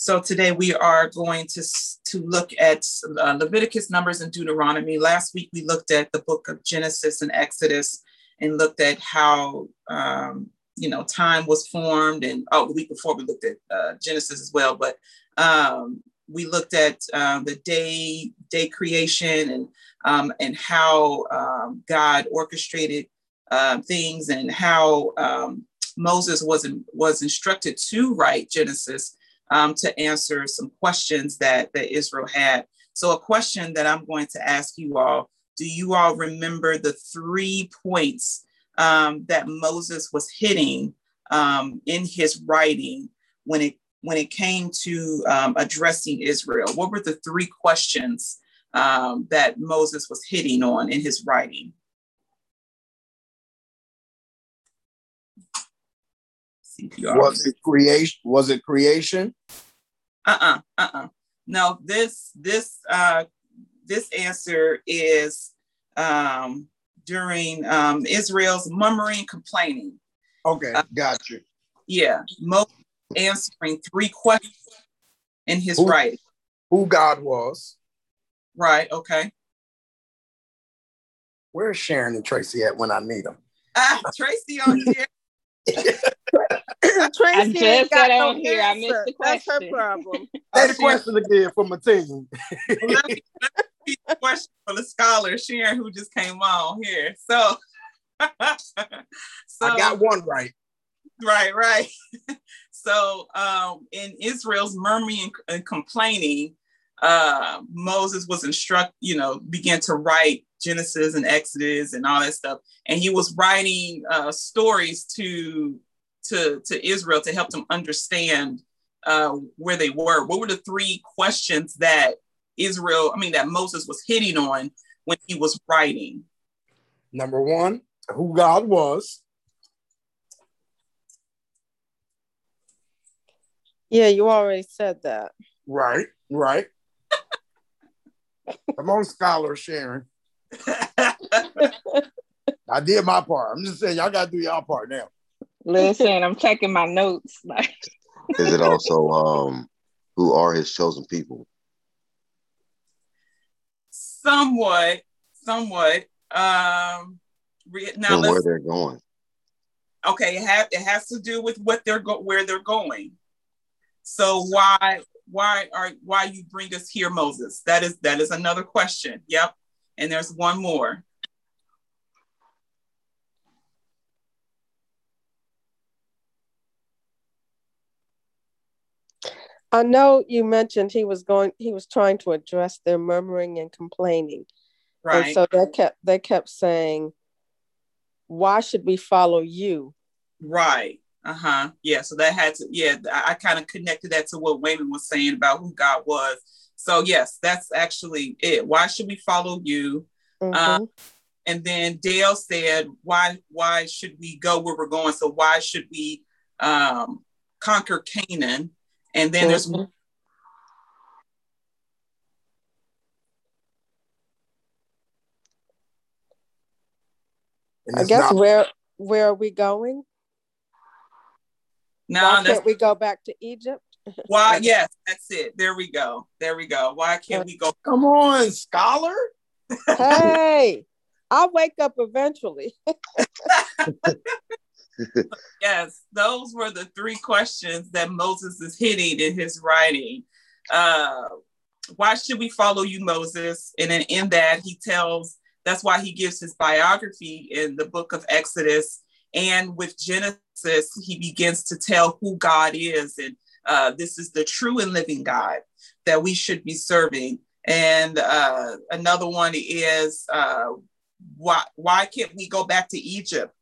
So today we are going to, to look at uh, Leviticus, Numbers, and Deuteronomy. Last week we looked at the book of Genesis and Exodus and looked at how, um, you know, time was formed. And oh, the week before we looked at uh, Genesis as well. But um, we looked at um, the day, day creation and, um, and how um, God orchestrated uh, things and how um, Moses was, in, was instructed to write Genesis um, to answer some questions that, that Israel had. So, a question that I'm going to ask you all do you all remember the three points um, that Moses was hitting um, in his writing when it when it came to um, addressing Israel? What were the three questions um, that Moses was hitting on in his writing? Was it creation? Was it creation? Uh-uh, uh-uh. No, this this uh this answer is um during um Israel's murmuring complaining. Okay, uh, got you. Yeah, Moses answering three questions in his who, writing. Who God was. Right, okay. Where's Sharon and Tracy at when I need them? Ah, Tracy on here. Tracy I just got on no here. Answer. I missed the question. That's her problem. That's the question again for my team. let me, let me question for the scholar Sharon who just came on here. So, so I got one right. Right, right. so um, in Israel's murmuring and complaining, uh, Moses was instruct, you know, began to write Genesis and Exodus and all that stuff, and he was writing uh, stories to to, to Israel to help them understand uh, where they were? What were the three questions that Israel, I mean, that Moses was hitting on when he was writing? Number one, who God was. Yeah, you already said that. Right, right. Come on, scholar Sharon. I did my part. I'm just saying, y'all got to do y'all part now. Listen, I'm checking my notes. Is it also um who are his chosen people? Somewhat, somewhat. Um now and where they're going. Okay, it, ha- it has to do with what they're go- where they're going. So why why are why you bring us here, Moses? That is that is another question. Yep. And there's one more. I know you mentioned he was going he was trying to address their murmuring and complaining. Right. And so they kept they kept saying, Why should we follow you? Right. Uh-huh. Yeah. So that had to, yeah, I, I kind of connected that to what Wayman was saying about who God was. So yes, that's actually it. Why should we follow you? Mm-hmm. Um, and then Dale said, Why why should we go where we're going? So why should we um conquer Canaan? And then there's mm-hmm. I guess not- where where are we going? No, Why can't we go back to Egypt? Why? yes, that's it. There we go. There we go. Why can't we go? Come on, scholar. hey, I'll wake up eventually. Yes, those were the three questions that Moses is hitting in his writing. Uh, why should we follow you, Moses? And in, in that, he tells that's why he gives his biography in the book of Exodus. And with Genesis, he begins to tell who God is. And uh, this is the true and living God that we should be serving. And uh, another one is uh, why, why can't we go back to Egypt?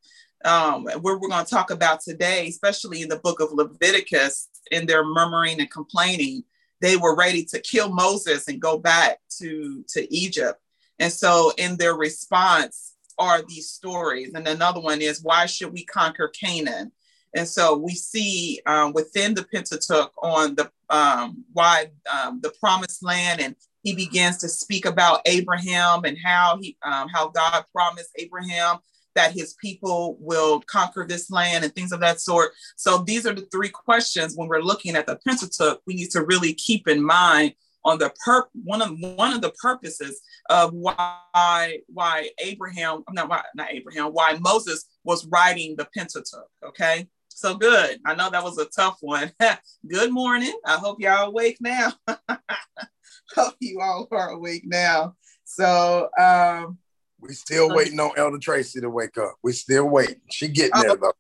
Um, where we're going to talk about today, especially in the book of Leviticus, in their murmuring and complaining, they were ready to kill Moses and go back to, to Egypt. And so, in their response, are these stories. And another one is, why should we conquer Canaan? And so we see um, within the Pentateuch on the um, why um, the promised land, and he begins to speak about Abraham and how he um, how God promised Abraham that his people will conquer this land and things of that sort. So these are the three questions when we're looking at the Pentateuch, we need to really keep in mind on the per one of one of the purposes of why why Abraham, not why, not Abraham, why Moses was writing the Pentateuch. Okay. So good. I know that was a tough one. good morning. I hope y'all awake now. hope you all are awake now. So um we still waiting on Elder Tracy to wake up. We still waiting. She getting there though.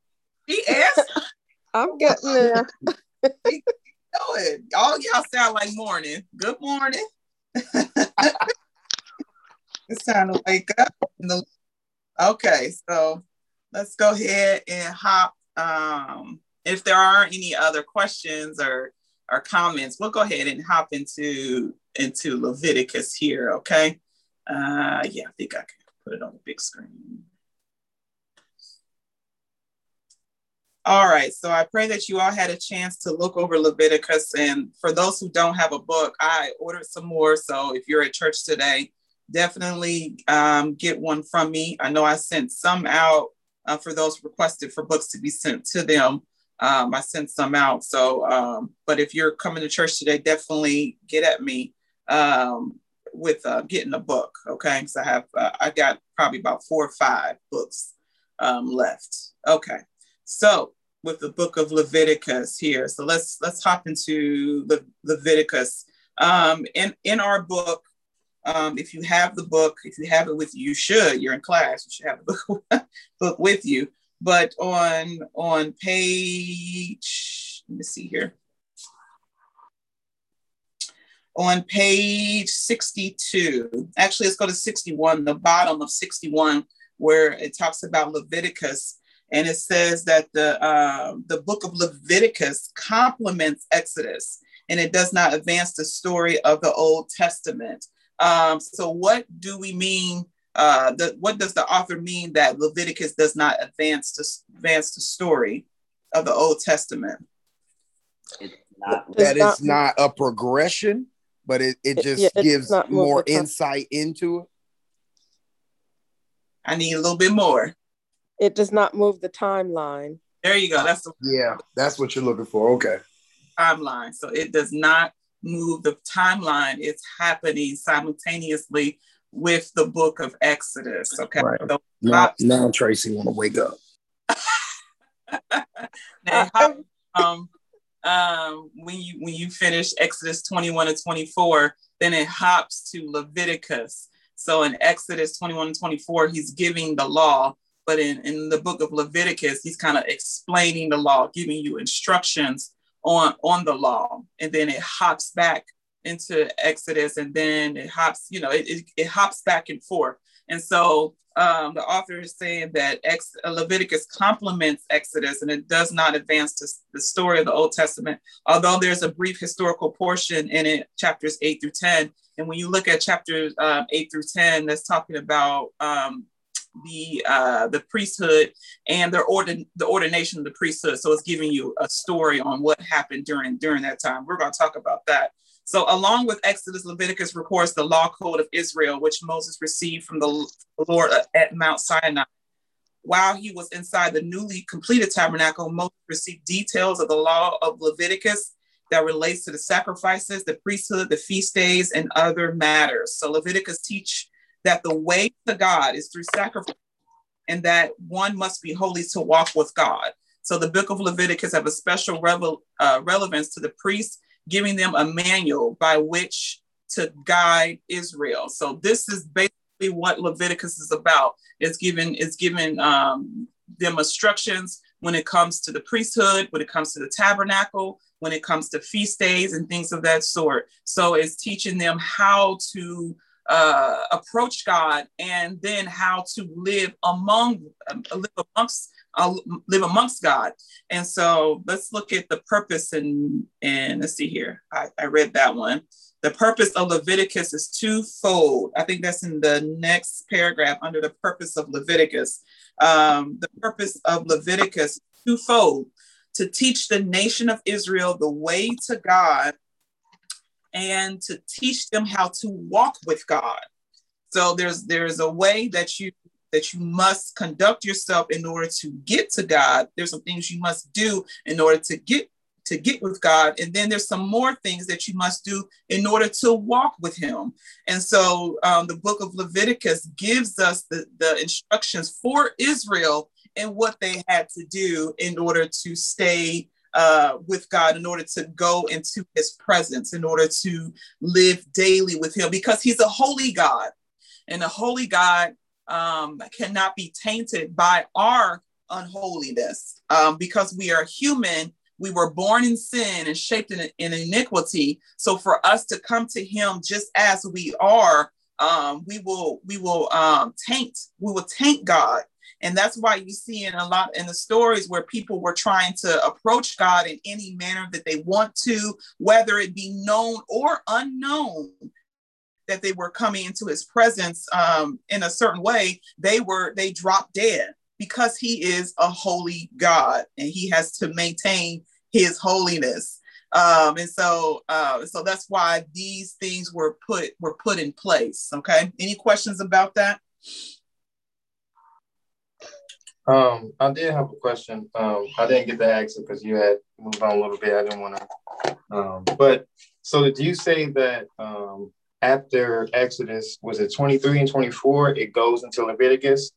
She asked. I'm getting there. doing? All y'all sound like morning. Good morning. it's time to wake up. Okay, so let's go ahead and hop. Um, if there aren't any other questions or or comments, we'll go ahead and hop into into Leviticus here. Okay. Uh, yeah, I think I can put it on the big screen. All right, so I pray that you all had a chance to look over Leviticus. And for those who don't have a book, I ordered some more. So if you're at church today, definitely um, get one from me. I know I sent some out uh, for those requested for books to be sent to them. Um, I sent some out. So, um, but if you're coming to church today, definitely get at me um, with uh, getting a book. Okay, because I have uh, I got probably about four or five books um, left. Okay, so with the book of Leviticus here. So let's let's hop into the Leviticus. Um, in in our book, um, if you have the book, if you have it with you, you should. You're in class. You should have the book book with you. But on on page, let me see here. On page 62, actually, let's go to 61, the bottom of 61, where it talks about Leviticus and it says that the uh, the book of Leviticus complements Exodus, and it does not advance the story of the Old Testament. Um, so, what do we mean? Uh, the, what does the author mean that Leviticus does not advance to advance the story of the Old Testament? It's not, that it's not a progression, but it, it just yeah, gives more insight into it. I need a little bit more. It does not move the timeline. There you go. That's the yeah. That's what you're looking for. Okay. Timeline. So it does not move the timeline. It's happening simultaneously with the book of Exodus. Okay. Right. So now, now Tracy want to wake up. now, how, um, um, when you when you finish Exodus 21 to 24, then it hops to Leviticus. So in Exodus 21 and 24, he's giving the law but in, in the book of Leviticus, he's kind of explaining the law, giving you instructions on, on the law. And then it hops back into Exodus and then it hops, you know, it, it, it hops back and forth. And so um, the author is saying that Ex- Leviticus complements Exodus and it does not advance to the story of the Old Testament, although there's a brief historical portion in it, chapters 8 through 10. And when you look at chapters um, 8 through 10, that's talking about um, the uh, the priesthood and their ordin the ordination of the priesthood. So it's giving you a story on what happened during during that time. We're going to talk about that. So along with Exodus, Leviticus records the law code of Israel, which Moses received from the Lord at Mount Sinai. While he was inside the newly completed tabernacle, Moses received details of the law of Leviticus that relates to the sacrifices, the priesthood, the feast days, and other matters. So Leviticus teach that the way to God is through sacrifice and that one must be holy to walk with God. So the book of Leviticus have a special revel, uh, relevance to the priests, giving them a manual by which to guide Israel. So this is basically what Leviticus is about. It's given it's given um, them instructions when it comes to the priesthood, when it comes to the tabernacle, when it comes to feast days and things of that sort. So it's teaching them how to uh, approach God and then how to live among um, live amongst uh, live amongst God. And so let's look at the purpose and and let's see here. I, I read that one. The purpose of Leviticus is twofold. I think that's in the next paragraph under the purpose of Leviticus. Um, the purpose of Leviticus twofold to teach the nation of Israel the way to God and to teach them how to walk with God. So there's there's a way that you that you must conduct yourself in order to get to God. There's some things you must do in order to get to get with God. And then there's some more things that you must do in order to walk with Him. And so um, the book of Leviticus gives us the, the instructions for Israel and what they had to do in order to stay uh, with God, in order to go into His presence, in order to live daily with Him, because He's a holy God. And a holy God um, cannot be tainted by our unholiness. Um, because we are human we were born in sin and shaped in, in iniquity. So for us to come to him just as we are, um, we will we will um, taint we will taint God, and that's why you see in a lot in the stories where people were trying to approach God in any manner that they want to, whether it be known or unknown that they were coming into His presence um, in a certain way. They were they dropped dead because he is a holy God and he has to maintain his holiness. Um, and so uh, so that's why these things were put were put in place. Okay. Any questions about that? Um, I did have a question. Um, I didn't get to ask it because you had moved on a little bit. I didn't want to. Um, but so did you say that um, after Exodus was it 23 and 24, it goes into Leviticus?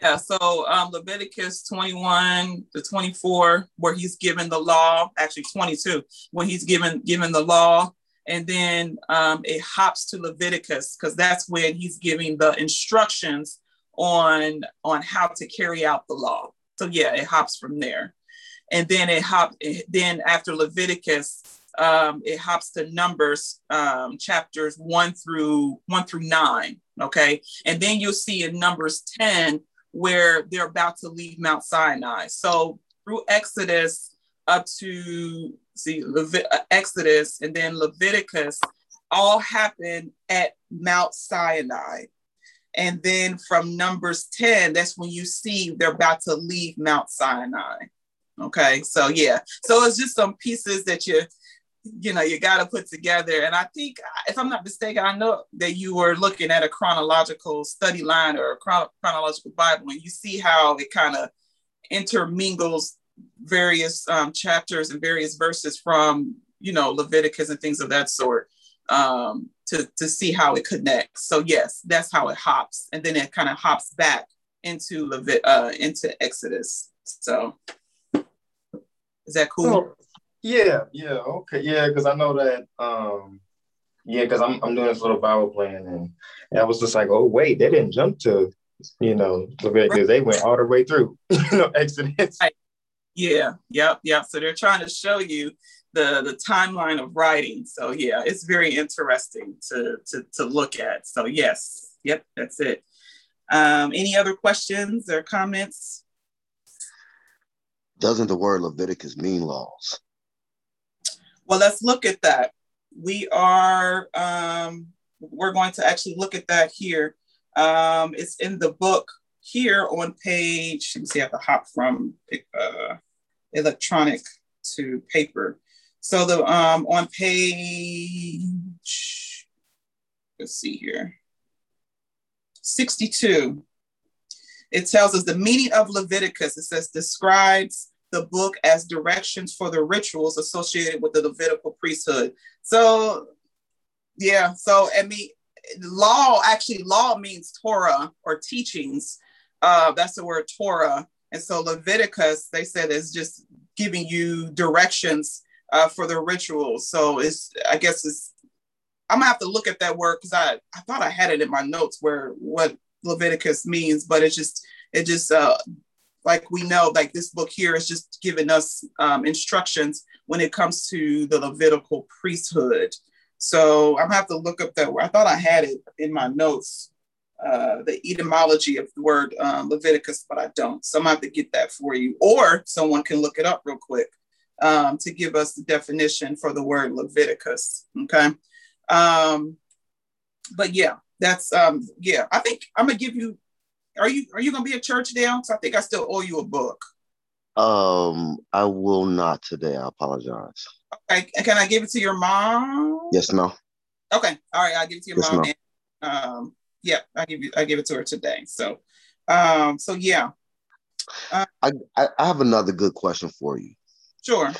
Yeah, so um, Leviticus 21 to 24, where he's given the law, actually 22, when he's given given the law, and then um, it hops to Leviticus because that's when he's giving the instructions on on how to carry out the law. So yeah, it hops from there, and then it hop. Then after Leviticus, um, it hops to Numbers um, chapters one through one through nine. Okay, and then you'll see in Numbers ten where they're about to leave Mount Sinai. So through Exodus up to see uh, Exodus and then Leviticus all happen at Mount Sinai. And then from Numbers 10, that's when you see they're about to leave Mount Sinai. Okay, so yeah, so it's just some pieces that you you know you got to put together. And i think if i'm not mistaken i know that you were looking at a chronological study line or a chron- chronological bible and you see how it kind of intermingles various um, chapters and various verses from you know leviticus and things of that sort um, to, to see how it connects. So yes that's how it hops and then it kind of hops back into Levit- uh, into exodus. So is that cool yeah, yeah, okay, yeah, because I know that. um Yeah, because I'm I'm doing this little Bible plan, and, and I was just like, oh wait, they didn't jump to, you know, Leviticus. Right. They went all the way through, you know, Exodus. Right. Yeah, yep, yep. So they're trying to show you the the timeline of writing. So yeah, it's very interesting to to to look at. So yes, yep, that's it. Um, any other questions or comments? Doesn't the word Leviticus mean laws? Well, let's look at that. We are, um, we're going to actually look at that here. Um, it's in the book here on page, let me see, I have to hop from uh, electronic to paper. So the um, on page, let's see here, 62, it tells us the meaning of Leviticus. It says describes the book as directions for the rituals associated with the Levitical priesthood. So, yeah, so I mean, law actually, law means Torah or teachings. Uh, that's the word Torah. And so Leviticus, they said, is just giving you directions uh, for the rituals. So it's, I guess it's, I'm gonna have to look at that word because I, I thought I had it in my notes where what Leviticus means, but it's just, it just uh, like we know, like this book here is just giving us um, instructions when it comes to the Levitical priesthood. So I'm have to look up that word. I thought I had it in my notes, uh, the etymology of the word um, Leviticus, but I don't. So I'm have to get that for you, or someone can look it up real quick um, to give us the definition for the word Leviticus. Okay. Um, but yeah, that's um, yeah. I think I'm gonna give you are you are you gonna be at church now? So I think I still owe you a book. Um, I will not today. I apologize. Okay, can I give it to your mom? Yes, no. Okay, all right, I'll give it to your yes, mom. No. Um, yeah, I give you I give it to her today. So um, so yeah. Uh, I, I have another good question for you. Sure.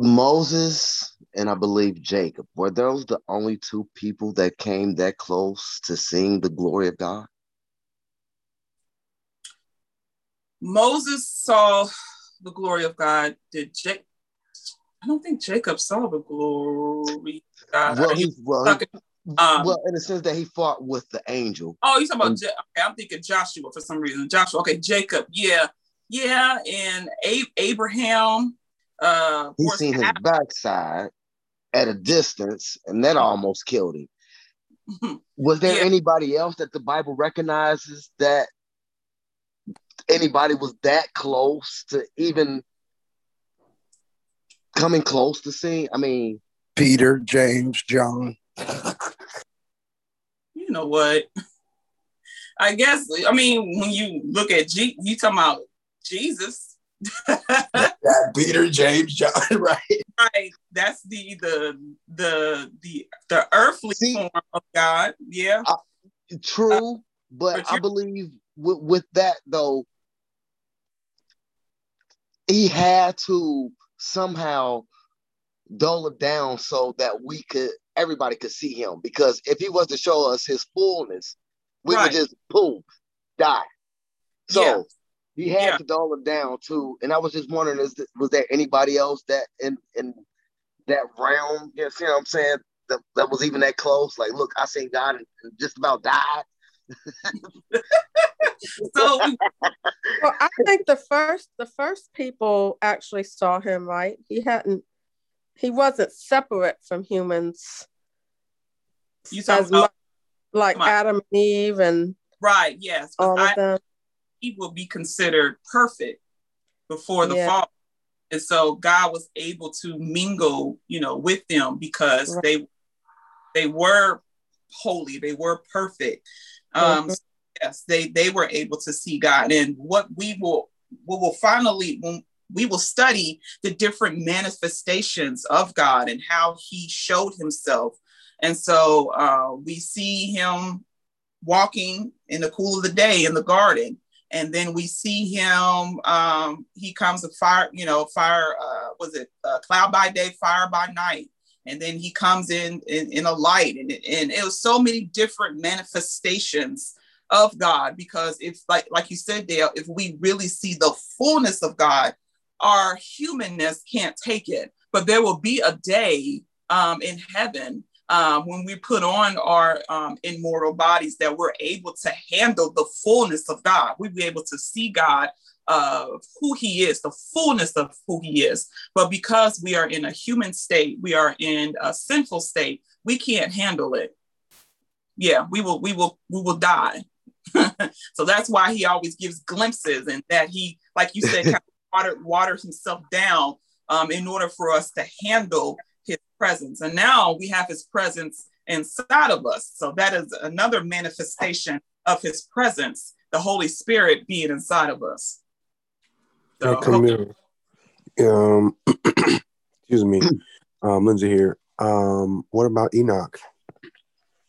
Moses and I believe Jacob, were those the only two people that came that close to seeing the glory of God? Moses saw the glory of God. Did Jacob? I don't think Jacob saw the glory. God. Well, he, well, he, um, well, in the sense that he fought with the angel. Oh, you talking about? And, okay, I'm thinking Joshua for some reason. Joshua. Okay, Jacob. Yeah, yeah, and A- Abraham. Uh, he seen his backside at a distance, and that almost killed him. Was there yeah. anybody else that the Bible recognizes that anybody was that close to even coming close to seeing? I mean, Peter, James, John. you know what? I guess I mean when you look at G, you talking about Jesus. yeah, Peter, James, John, right? Right. That's the the the the the earthly See, form of God. Yeah. Uh, true, uh, but, but I believe with, with that though, he had to somehow dull it down so that we could everybody could see him because if he was to show us his fullness we right. would just boom die so. He had yeah. to dull it down too and i was just wondering is was there anybody else that in in that realm you know what i'm saying that, that was even that close like look i seen god and, and just about died so well, I think the first the first people actually saw him, right? He hadn't he wasn't separate from humans you talking about like Adam and Eve and right, yes. All of them. He will be considered perfect before the yeah. fall. And so God was able to mingle, you know, with them because right. they they were holy, they were perfect. Um, mm-hmm. yes, they they were able to see God, and what we will we will finally when we will study the different manifestations of God and how He showed Himself, and so uh, we see Him walking in the cool of the day in the garden and then we see him um, he comes a fire you know fire uh, was it uh, cloud by day fire by night. And then he comes in in, in a light. And, and it was so many different manifestations of god because if like like you said dale if we really see the fullness of god our humanness can't take it. But there will be a day um, in heaven um, when we put on our um, immortal bodies that we're able to handle the fullness of god we'll be able to see god of who he is, the fullness of who he is. But because we are in a human state, we are in a sinful state, we can't handle it. Yeah, we will, we will, we will die. so that's why he always gives glimpses and that he, like you said, kind of water, waters himself down um, in order for us to handle his presence. And now we have his presence inside of us. So that is another manifestation of his presence, the Holy Spirit being inside of us. So, Camille. Um, excuse me, um, Lindsay here. Um, what about Enoch?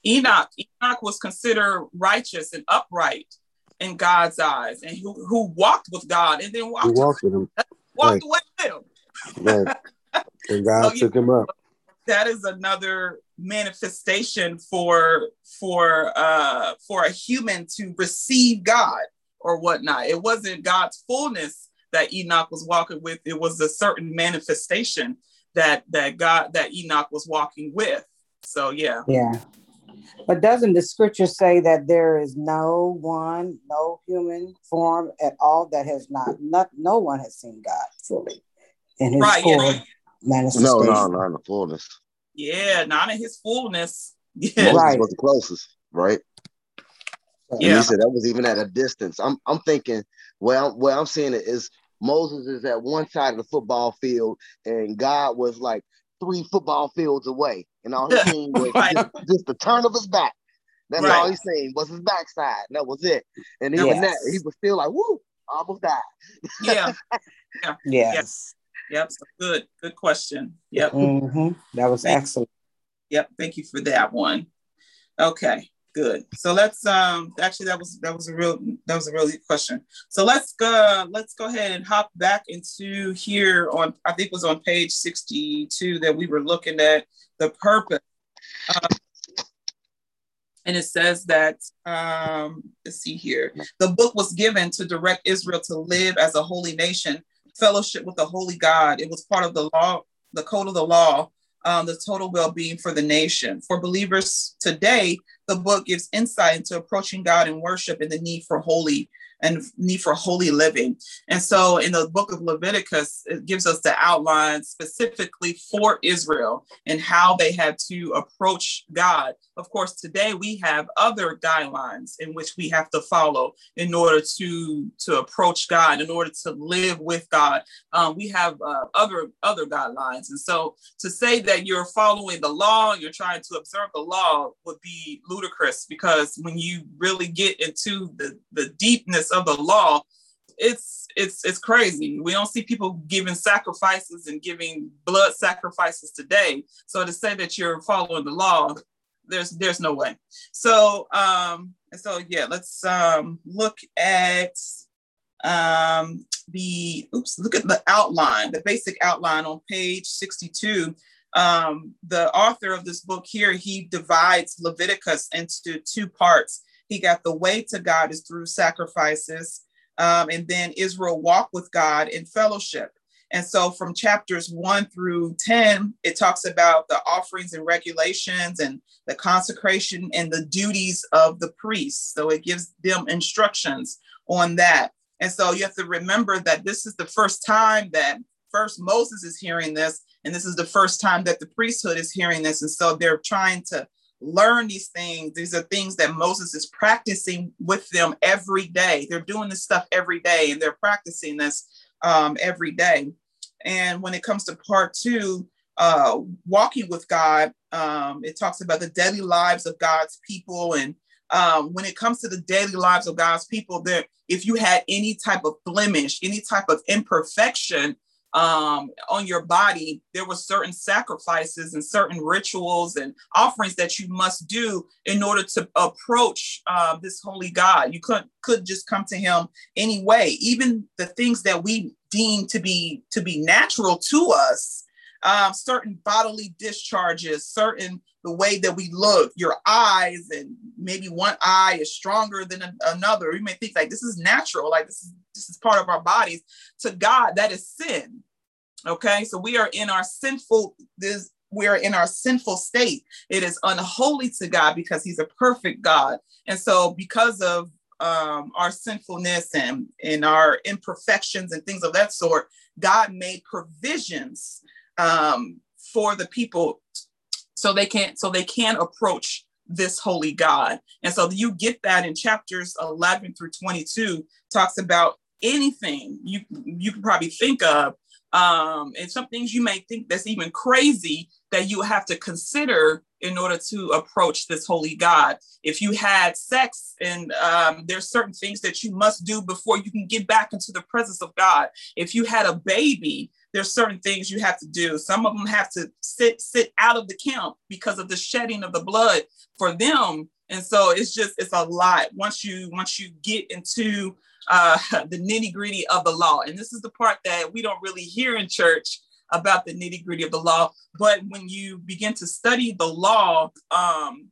Enoch. Enoch was considered righteous and upright in God's eyes, and who, who walked with God, and then walked, walked with him, walked right. away with him. right. And God so, took him up. That is another manifestation for for uh for a human to receive God or whatnot. It wasn't God's fullness that Enoch was walking with. It was a certain manifestation that that God that Enoch was walking with. So yeah. Yeah. But doesn't the scripture say that there is no one, no human form at all that has not, not no one has seen God fully in his right, full yeah. Manifestation? No, no, not in the fullness. Yeah, not in his fullness. Yeah. Moses right. was the closest, right? And yeah. he said that was even at a distance. I'm I'm thinking, well, well, I'm seeing it is Moses is at one side of the football field, and God was like three football fields away, and all he seen was right. just, just, the turn of his back. That's right. all he's seen was his backside. That was it. And even yes. that, he was still like, "Woo, almost died." yeah. Yeah. Yes. Yep. Good. Good question. Yep. Mm-hmm. That was excellent. Yep, thank you for that one. Okay, good. So let's um actually that was that was a real that was a really question. So let's go let's go ahead and hop back into here on I think it was on page 62 that we were looking at the purpose. Uh, and it says that um let's see here the book was given to direct israel to live as a holy nation fellowship with the holy god. It was part of the law the code of the law um, the total well-being for the nation. For believers today the book gives insight into approaching god in worship and the need for holy and need for holy living. And so in the book of Leviticus, it gives us the outline specifically for Israel and how they had to approach God. Of course, today we have other guidelines in which we have to follow in order to, to approach God, in order to live with God. Um, we have uh, other, other guidelines. And so to say that you're following the law, you're trying to observe the law would be ludicrous because when you really get into the, the deepness of the law, it's it's it's crazy. We don't see people giving sacrifices and giving blood sacrifices today. So to say that you're following the law, there's there's no way. So um so yeah, let's um look at um the oops, look at the outline, the basic outline on page 62. Um, the author of this book here, he divides Leviticus into two parts. He got the way to God is through sacrifices. Um, and then Israel walked with God in fellowship. And so from chapters one through 10, it talks about the offerings and regulations and the consecration and the duties of the priests. So it gives them instructions on that. And so you have to remember that this is the first time that first Moses is hearing this, and this is the first time that the priesthood is hearing this. And so they're trying to learn these things. These are things that Moses is practicing with them every day. They're doing this stuff every day and they're practicing this um, every day. And when it comes to part two, uh, walking with God, um, it talks about the daily lives of God's people. And um, when it comes to the daily lives of God's people, there, if you had any type of blemish, any type of imperfection, um, on your body, there were certain sacrifices and certain rituals and offerings that you must do in order to approach uh, this holy God. You couldn't could just come to Him anyway. Even the things that we deem to be to be natural to us, um, certain bodily discharges, certain the way that we look, your eyes, and maybe one eye is stronger than another. You may think like this is natural, like this is this is part of our bodies. To God, that is sin. Okay, so we are in our sinful this we are in our sinful state. It is unholy to God because He's a perfect God, and so because of um, our sinfulness and and our imperfections and things of that sort, God made provisions um, for the people so they can so they can approach this holy God. And so you get that in chapters 11 through 22 talks about anything you you can probably think of um, and some things you may think that's even crazy that you have to consider in order to approach this holy God. If you had sex and um, there's certain things that you must do before you can get back into the presence of God. If you had a baby, there's certain things you have to do. Some of them have to sit sit out of the camp because of the shedding of the blood for them. And so it's just it's a lot once you once you get into uh, the nitty gritty of the law. And this is the part that we don't really hear in church about the nitty gritty of the law. But when you begin to study the law, um,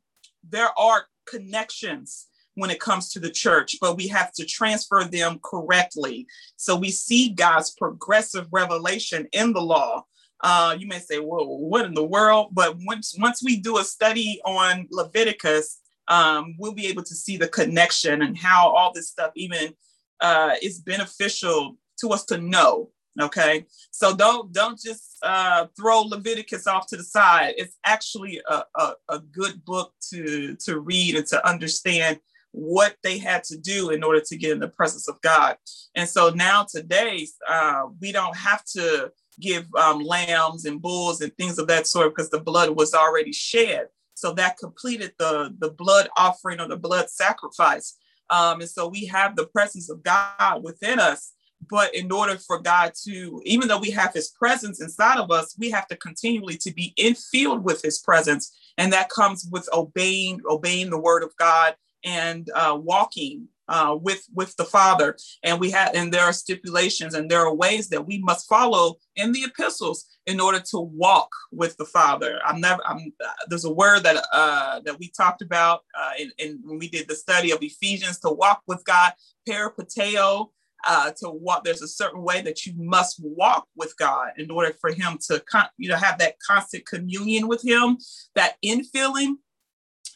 there are connections when it comes to the church, but we have to transfer them correctly. So we see God's progressive revelation in the law. Uh, you may say, "Well, what in the world?" But once once we do a study on Leviticus, um, we'll be able to see the connection and how all this stuff even uh, is beneficial to us to know. Okay, so don't don't just uh, throw Leviticus off to the side. It's actually a, a, a good book to to read and to understand what they had to do in order to get in the presence of God. And so now today, uh, we don't have to give um, lambs and bulls and things of that sort because the blood was already shed. So that completed the, the blood offering or the blood sacrifice. Um, and so we have the presence of God within us. But in order for God to, even though we have his presence inside of us, we have to continually to be infilled with his presence and that comes with obeying obeying the word of God and uh, walking uh, with with the Father. And we have and there are stipulations and there are ways that we must follow in the epistles in order to walk with the Father. I'm never. I'm. There's a word that uh, that we talked about uh, in, in when we did the study of Ephesians to walk with God, peripateo. Uh, to walk, there's a certain way that you must walk with God in order for Him to, con- you know, have that constant communion with Him, that infilling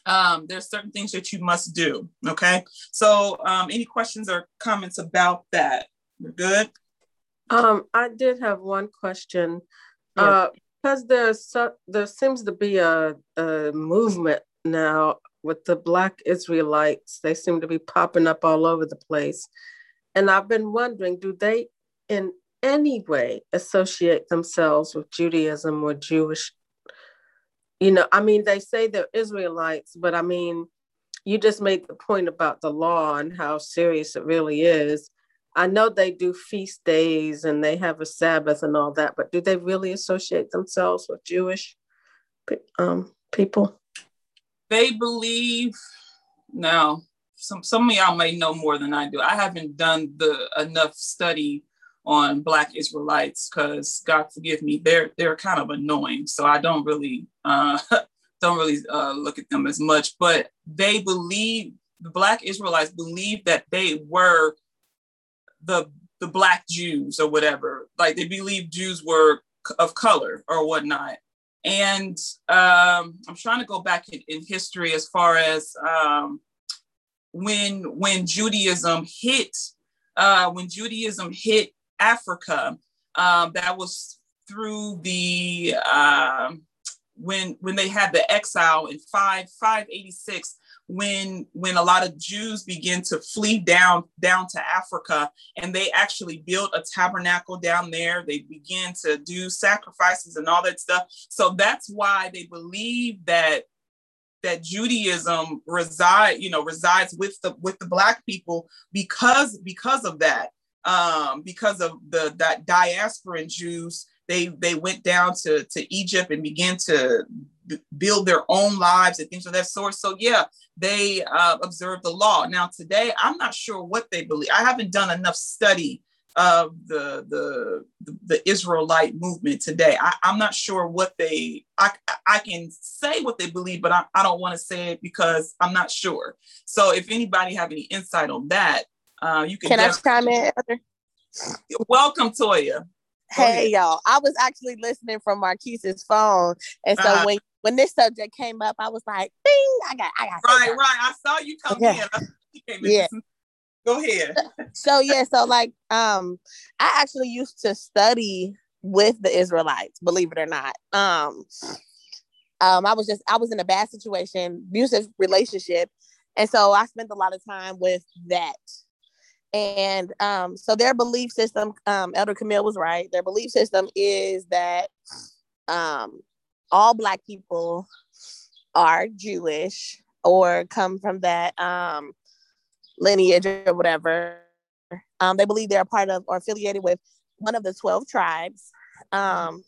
um, there's certain things that you must do. Okay. So, um, any questions or comments about that? We're good. Um, I did have one question. Uh, because there's so, there seems to be a, a movement now with the Black Israelites. They seem to be popping up all over the place, and I've been wondering, do they in any way associate themselves with Judaism or Jewish you know, I mean, they say they're Israelites, but I mean, you just made the point about the law and how serious it really is. I know they do feast days and they have a Sabbath and all that, but do they really associate themselves with Jewish um, people? They believe. Now, some some of y'all may know more than I do. I haven't done the enough study on Black Israelites because God forgive me, they're they're kind of annoying. So I don't really uh, don't really uh, look at them as much. But they believe the Black Israelites believe that they were the the Black Jews or whatever. Like they believe Jews were of color or whatnot. And um, I'm trying to go back in, in history as far as um, when when Judaism hit uh, when Judaism hit Africa. Um, that was through the uh, when when they had the exile in five five eighty six. When when a lot of Jews began to flee down down to Africa, and they actually built a tabernacle down there. They began to do sacrifices and all that stuff. So that's why they believe that that Judaism reside, you know, resides with the with the black people because because of that um, because of the that diasporan Jews, they they went down to to Egypt and began to b- build their own lives and things of that sort. So yeah, they uh, observe the law. Now today, I'm not sure what they believe. I haven't done enough study of the the the, Israelite movement today. I, am not sure what they. I I can say what they believe, but I, I don't want to say it because I'm not sure. So if anybody have any insight on that, uh, you can. Can I chime in? Welcome, Toya. Hey y'all! I was actually listening from Marquise's phone, and so uh-huh. when when this subject came up, I was like, "Bing! I got, I got." Right, right. I saw you come yeah. in. yeah. Go ahead. so yeah, so like, um, I actually used to study with the Israelites, believe it or not. Um, um, I was just I was in a bad situation, abusive relationship, and so I spent a lot of time with that and um, so their belief system, um, Elder Camille was right. Their belief system is that um, all Black people are Jewish or come from that um, lineage or whatever. Um, they believe they're part of or affiliated with one of the 12 tribes. Um,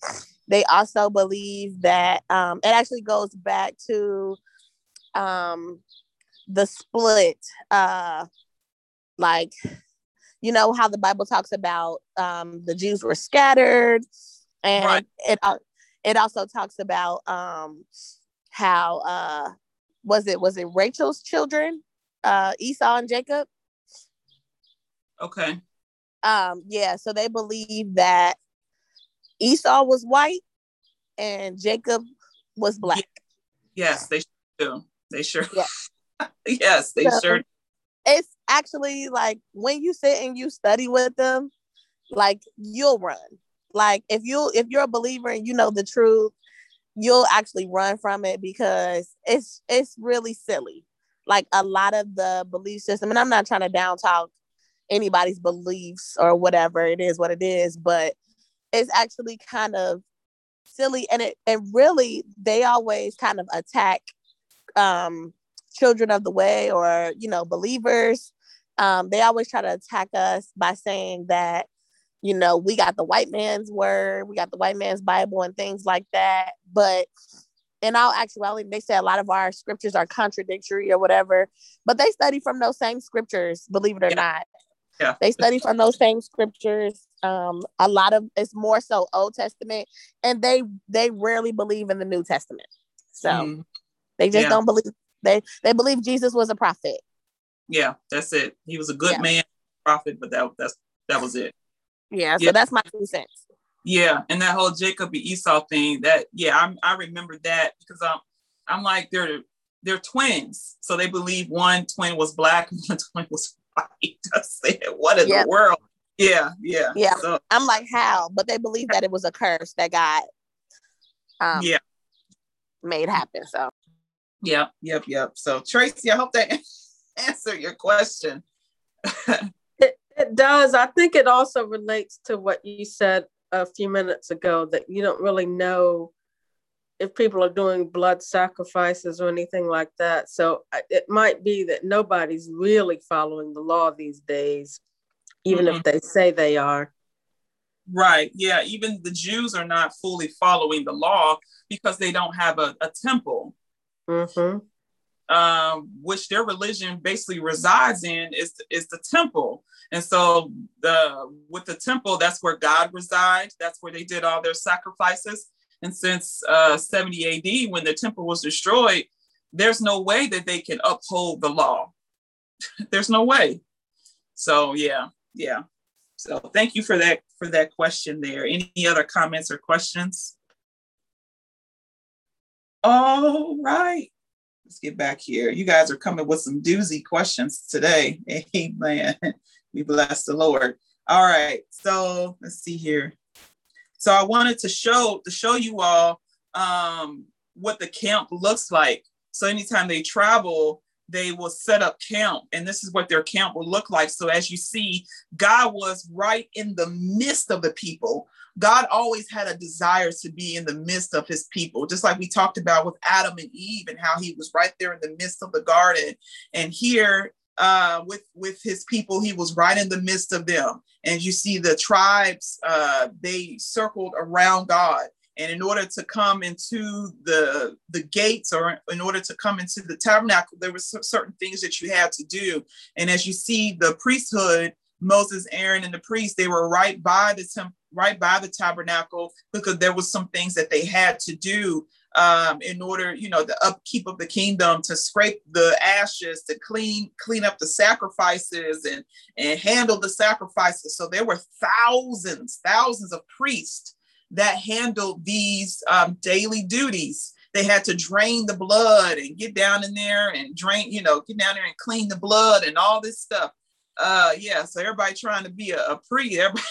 they also believe that um, it actually goes back to um, the split. Uh, like you know how the bible talks about um, the jews were scattered and right. it uh, it also talks about um, how uh, was it was it rachel's children uh, esau and jacob? Okay. Um yeah so they believe that esau was white and jacob was black. Yes they do. They sure yeah. yes they so, sure it's actually like when you sit and you study with them, like you'll run. Like if you if you're a believer and you know the truth, you'll actually run from it because it's it's really silly. Like a lot of the belief system, and I'm not trying to down talk anybody's beliefs or whatever it is what it is, but it's actually kind of silly and it and really they always kind of attack um children of the way or you know believers um, they always try to attack us by saying that you know we got the white man's word we got the white man's bible and things like that but in all actuality, they say a lot of our scriptures are contradictory or whatever, but they study from those same scriptures, believe it or yeah. not. Yeah. They study from those same scriptures. Um, a lot of it's more so Old Testament, and they they rarely believe in the New Testament. So mm. they just yeah. don't believe they they believe Jesus was a prophet. Yeah, that's it. He was a good yeah. man, prophet, but that that's that was it. Yeah, so that's my two cents. Yeah, and that whole Jacob and Esau thing. That yeah, I I remember that because I'm I'm like they're they're twins, so they believe one twin was black and one twin was white. I said, what in the world? Yeah, yeah, yeah. So, I'm like how, but they believe that it was a curse that got um yeah made happen. So yep, yep, yep. So Tracy, I hope that answered your question. it, it does. I think it also relates to what you said a few minutes ago that you don't really know if people are doing blood sacrifices or anything like that. So it might be that nobody's really following the law these days, even mm-hmm. if they say they are. Right. Yeah. Even the Jews are not fully following the law because they don't have a, a temple. Mm-hmm um, which their religion basically resides in is is the temple. And so the with the temple, that's where God resides. That's where they did all their sacrifices. And since uh, 70 AD, when the temple was destroyed, there's no way that they can uphold the law. there's no way. So yeah, yeah. So thank you for that for that question there. Any other comments or questions? All right. Let's get back here. You guys are coming with some doozy questions today. Amen. We bless the Lord. All right. So let's see here. So I wanted to show to show you all um, what the camp looks like. So anytime they travel, they will set up camp, and this is what their camp will look like. So as you see, God was right in the midst of the people. God always had a desire to be in the midst of his people, just like we talked about with Adam and Eve and how he was right there in the midst of the garden. And here uh, with with his people, he was right in the midst of them. And you see the tribes, uh, they circled around God. And in order to come into the the gates, or in order to come into the tabernacle, there were certain things that you had to do. And as you see, the priesthood, Moses, Aaron, and the priests, they were right by the temple right by the tabernacle because there was some things that they had to do um, in order, you know, the upkeep of the kingdom, to scrape the ashes, to clean clean up the sacrifices and and handle the sacrifices. So there were thousands, thousands of priests that handled these um, daily duties. They had to drain the blood and get down in there and drain, you know, get down there and clean the blood and all this stuff. Uh, yeah, so everybody trying to be a, a priest, everybody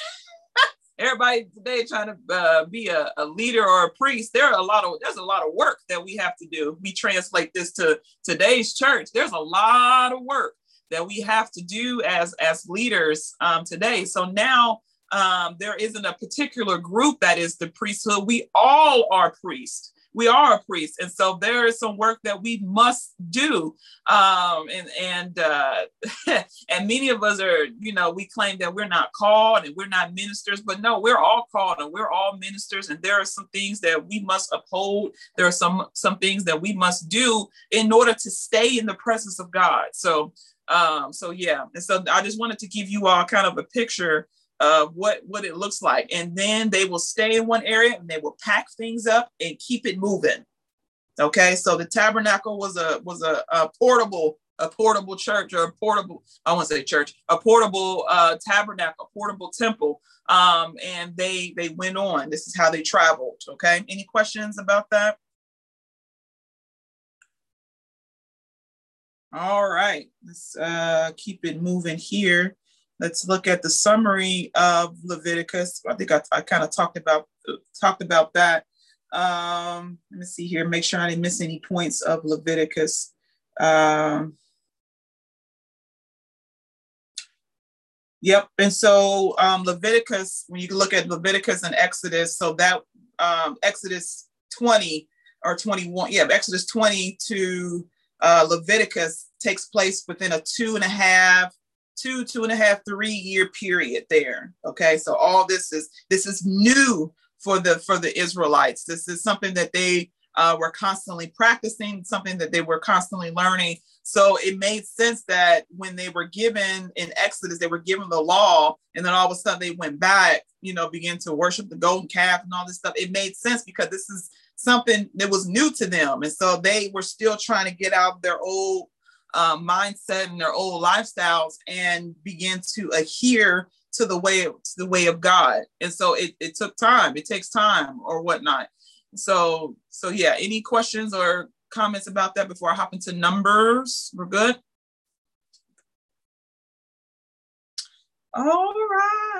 everybody today trying to uh, be a, a, leader or a priest there are a lot of there's a lot of work that we have to do we translate this to today's church there's a lot of work that we have to do as as leaders um, today so now um, there isn't a particular group that is the priesthood. We all are priests. We are a priest. And so there is some work that we must do. Um, and and uh, and many of us are you know we claim that we're not called and we're not ministers but no we're all called and we're all ministers. And there are some things that we must uphold. There are some some things that we must do in order to stay in the presence of god. So um so yeah. And so i just wanted to give you all kind of a picture of what what it looks like. And then they will stay in one area and they will pack things up and keep it moving. Okay so the tabernacle was a was a, a portable a portable church or a portable i want to say church a portable uh, tabernacle a portable temple. Um, and they they went on. This is how they traveled. Okay any questions about that? All right let's uh, keep it moving here Let's look at the summary of Leviticus. I think I, I kind of talked about talked about that. Um, let me see here, make sure I didn't miss any points of Leviticus. Um, Yep. And so um, Leviticus, when you look at Leviticus and Exodus, so that um, Exodus 20 or 21, yeah, Exodus 20 to uh, Leviticus takes place within a two and a half two, two and a half, three year period there. Okay, so all this is this is new for the for the Israelites. This is something that they uh, were constantly practicing, something that they were constantly learning. So it made sense that when they were given in Exodus, they were given the law, and then all of a sudden they went back, you know, began to worship the golden calf and all this stuff. It made sense because this is something that was new to them. And so they were still trying to get out of their old um, mindset and their old lifestyles and begin to adhere to the way to the way of God. And so it, it took time. It takes time or whatnot. So so yeah. Any questions or comments about that before I hop into numbers? We're good. All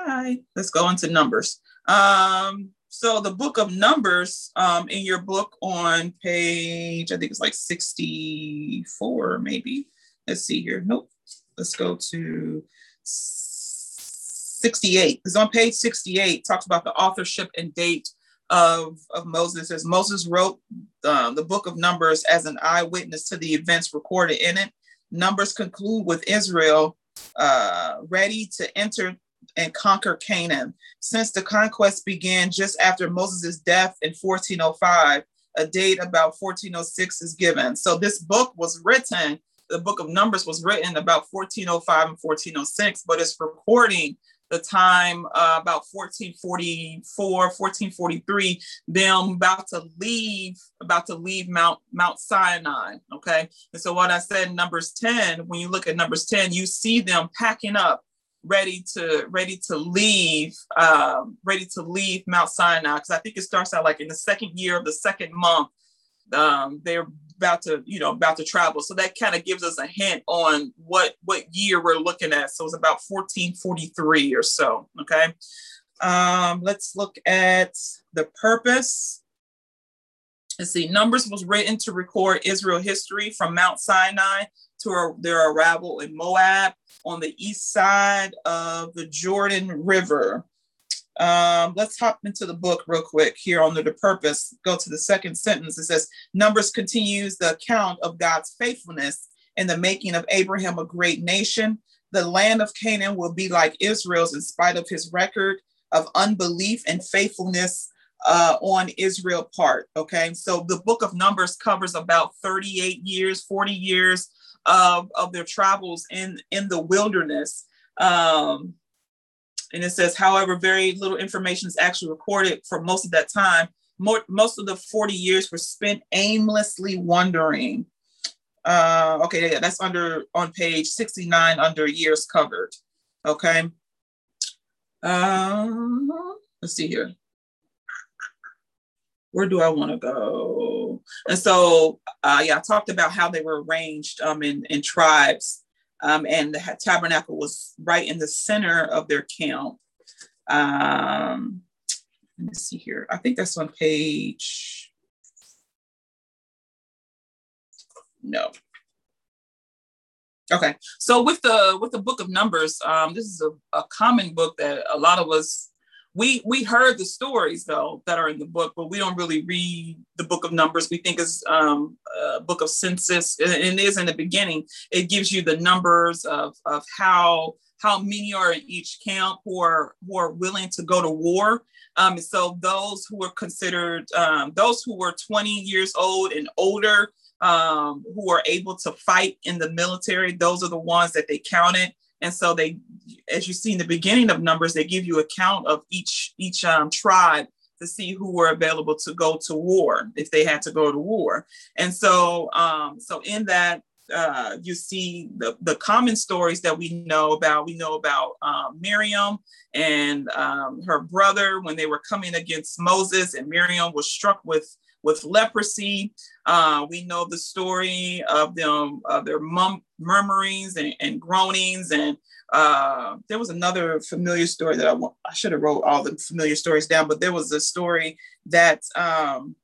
right, let's go into numbers. Um, so the book of Numbers um, in your book on page, I think it's like 64, maybe. Let's see here. Nope. Let's go to 68. It's on page 68, talks about the authorship and date of, of Moses. As Moses wrote uh, the book of Numbers as an eyewitness to the events recorded in it. Numbers conclude with Israel uh, ready to enter and conquer Canaan. Since the conquest began just after Moses' death in 1405, a date about 1406 is given. So this book was written, the book of Numbers was written about 1405 and 1406, but it's recording the time uh, about 1444 1443 them about to leave about to leave mount mount sinai okay and so what i said in numbers 10 when you look at numbers 10 you see them packing up ready to ready to leave um, ready to leave Mount Sinai because I think it starts out like in the second year of the second month um, they're about to you know about to travel. So that kind of gives us a hint on what what year we're looking at. So it's about 1443 or so okay? Um, let's look at the purpose. Let's see. Numbers was written to record israel history from mount sinai to their arrival in moab on the east side of the Jordan River. Um, let's hop into the book real quick here under the purpose. Go to the second sentence. It says, Numbers continues the account of God's faithfulness in the making of Abraham a great nation. The land of Canaan will be like Israel's in spite of his record of unbelief and faithfulness uh, on Israel part. Okay, so the book of Numbers covers about 38 years, 40 years of, of their travels in, in the wilderness. Um, and it says, however, very little information is actually recorded for most of that time. More, most of the 40 years were spent aimlessly wandering. Uh, okay, yeah, that's under on page 69 under years covered. Okay. Um, let's see here where do I want to go? And so, uh, yeah, I talked about how they were arranged um, in, in tribes, um, and the tabernacle was right in the center of their camp. Um, let me see here. I think that's on page. No. Okay, so with the with the book of Numbers, um, this is a, a common book that a lot of us we we heard the stories though that are in the book, but we don't really read the book of Numbers. We think it's um, a book of census, and it is in the beginning. It gives you the numbers of of how how many are in each camp who are who are willing to go to war. Um, so those who were considered um, those who were 20 years old and older um, who are able to fight in the military, those are the ones that they counted. And so they, as you see in the beginning of Numbers, they give you a count of each each um, tribe to see who were available to go to war if they had to go to war. And so, um, so in that, uh, you see the, the common stories that we know about. We know about um, Miriam and um, her brother when they were coming against Moses, and Miriam was struck with with leprosy. Uh, we know the story of them, of their mum- murmurings and, and, groanings. And uh, there was another familiar story that I, I should have wrote all the familiar stories down, but there was a story that, um,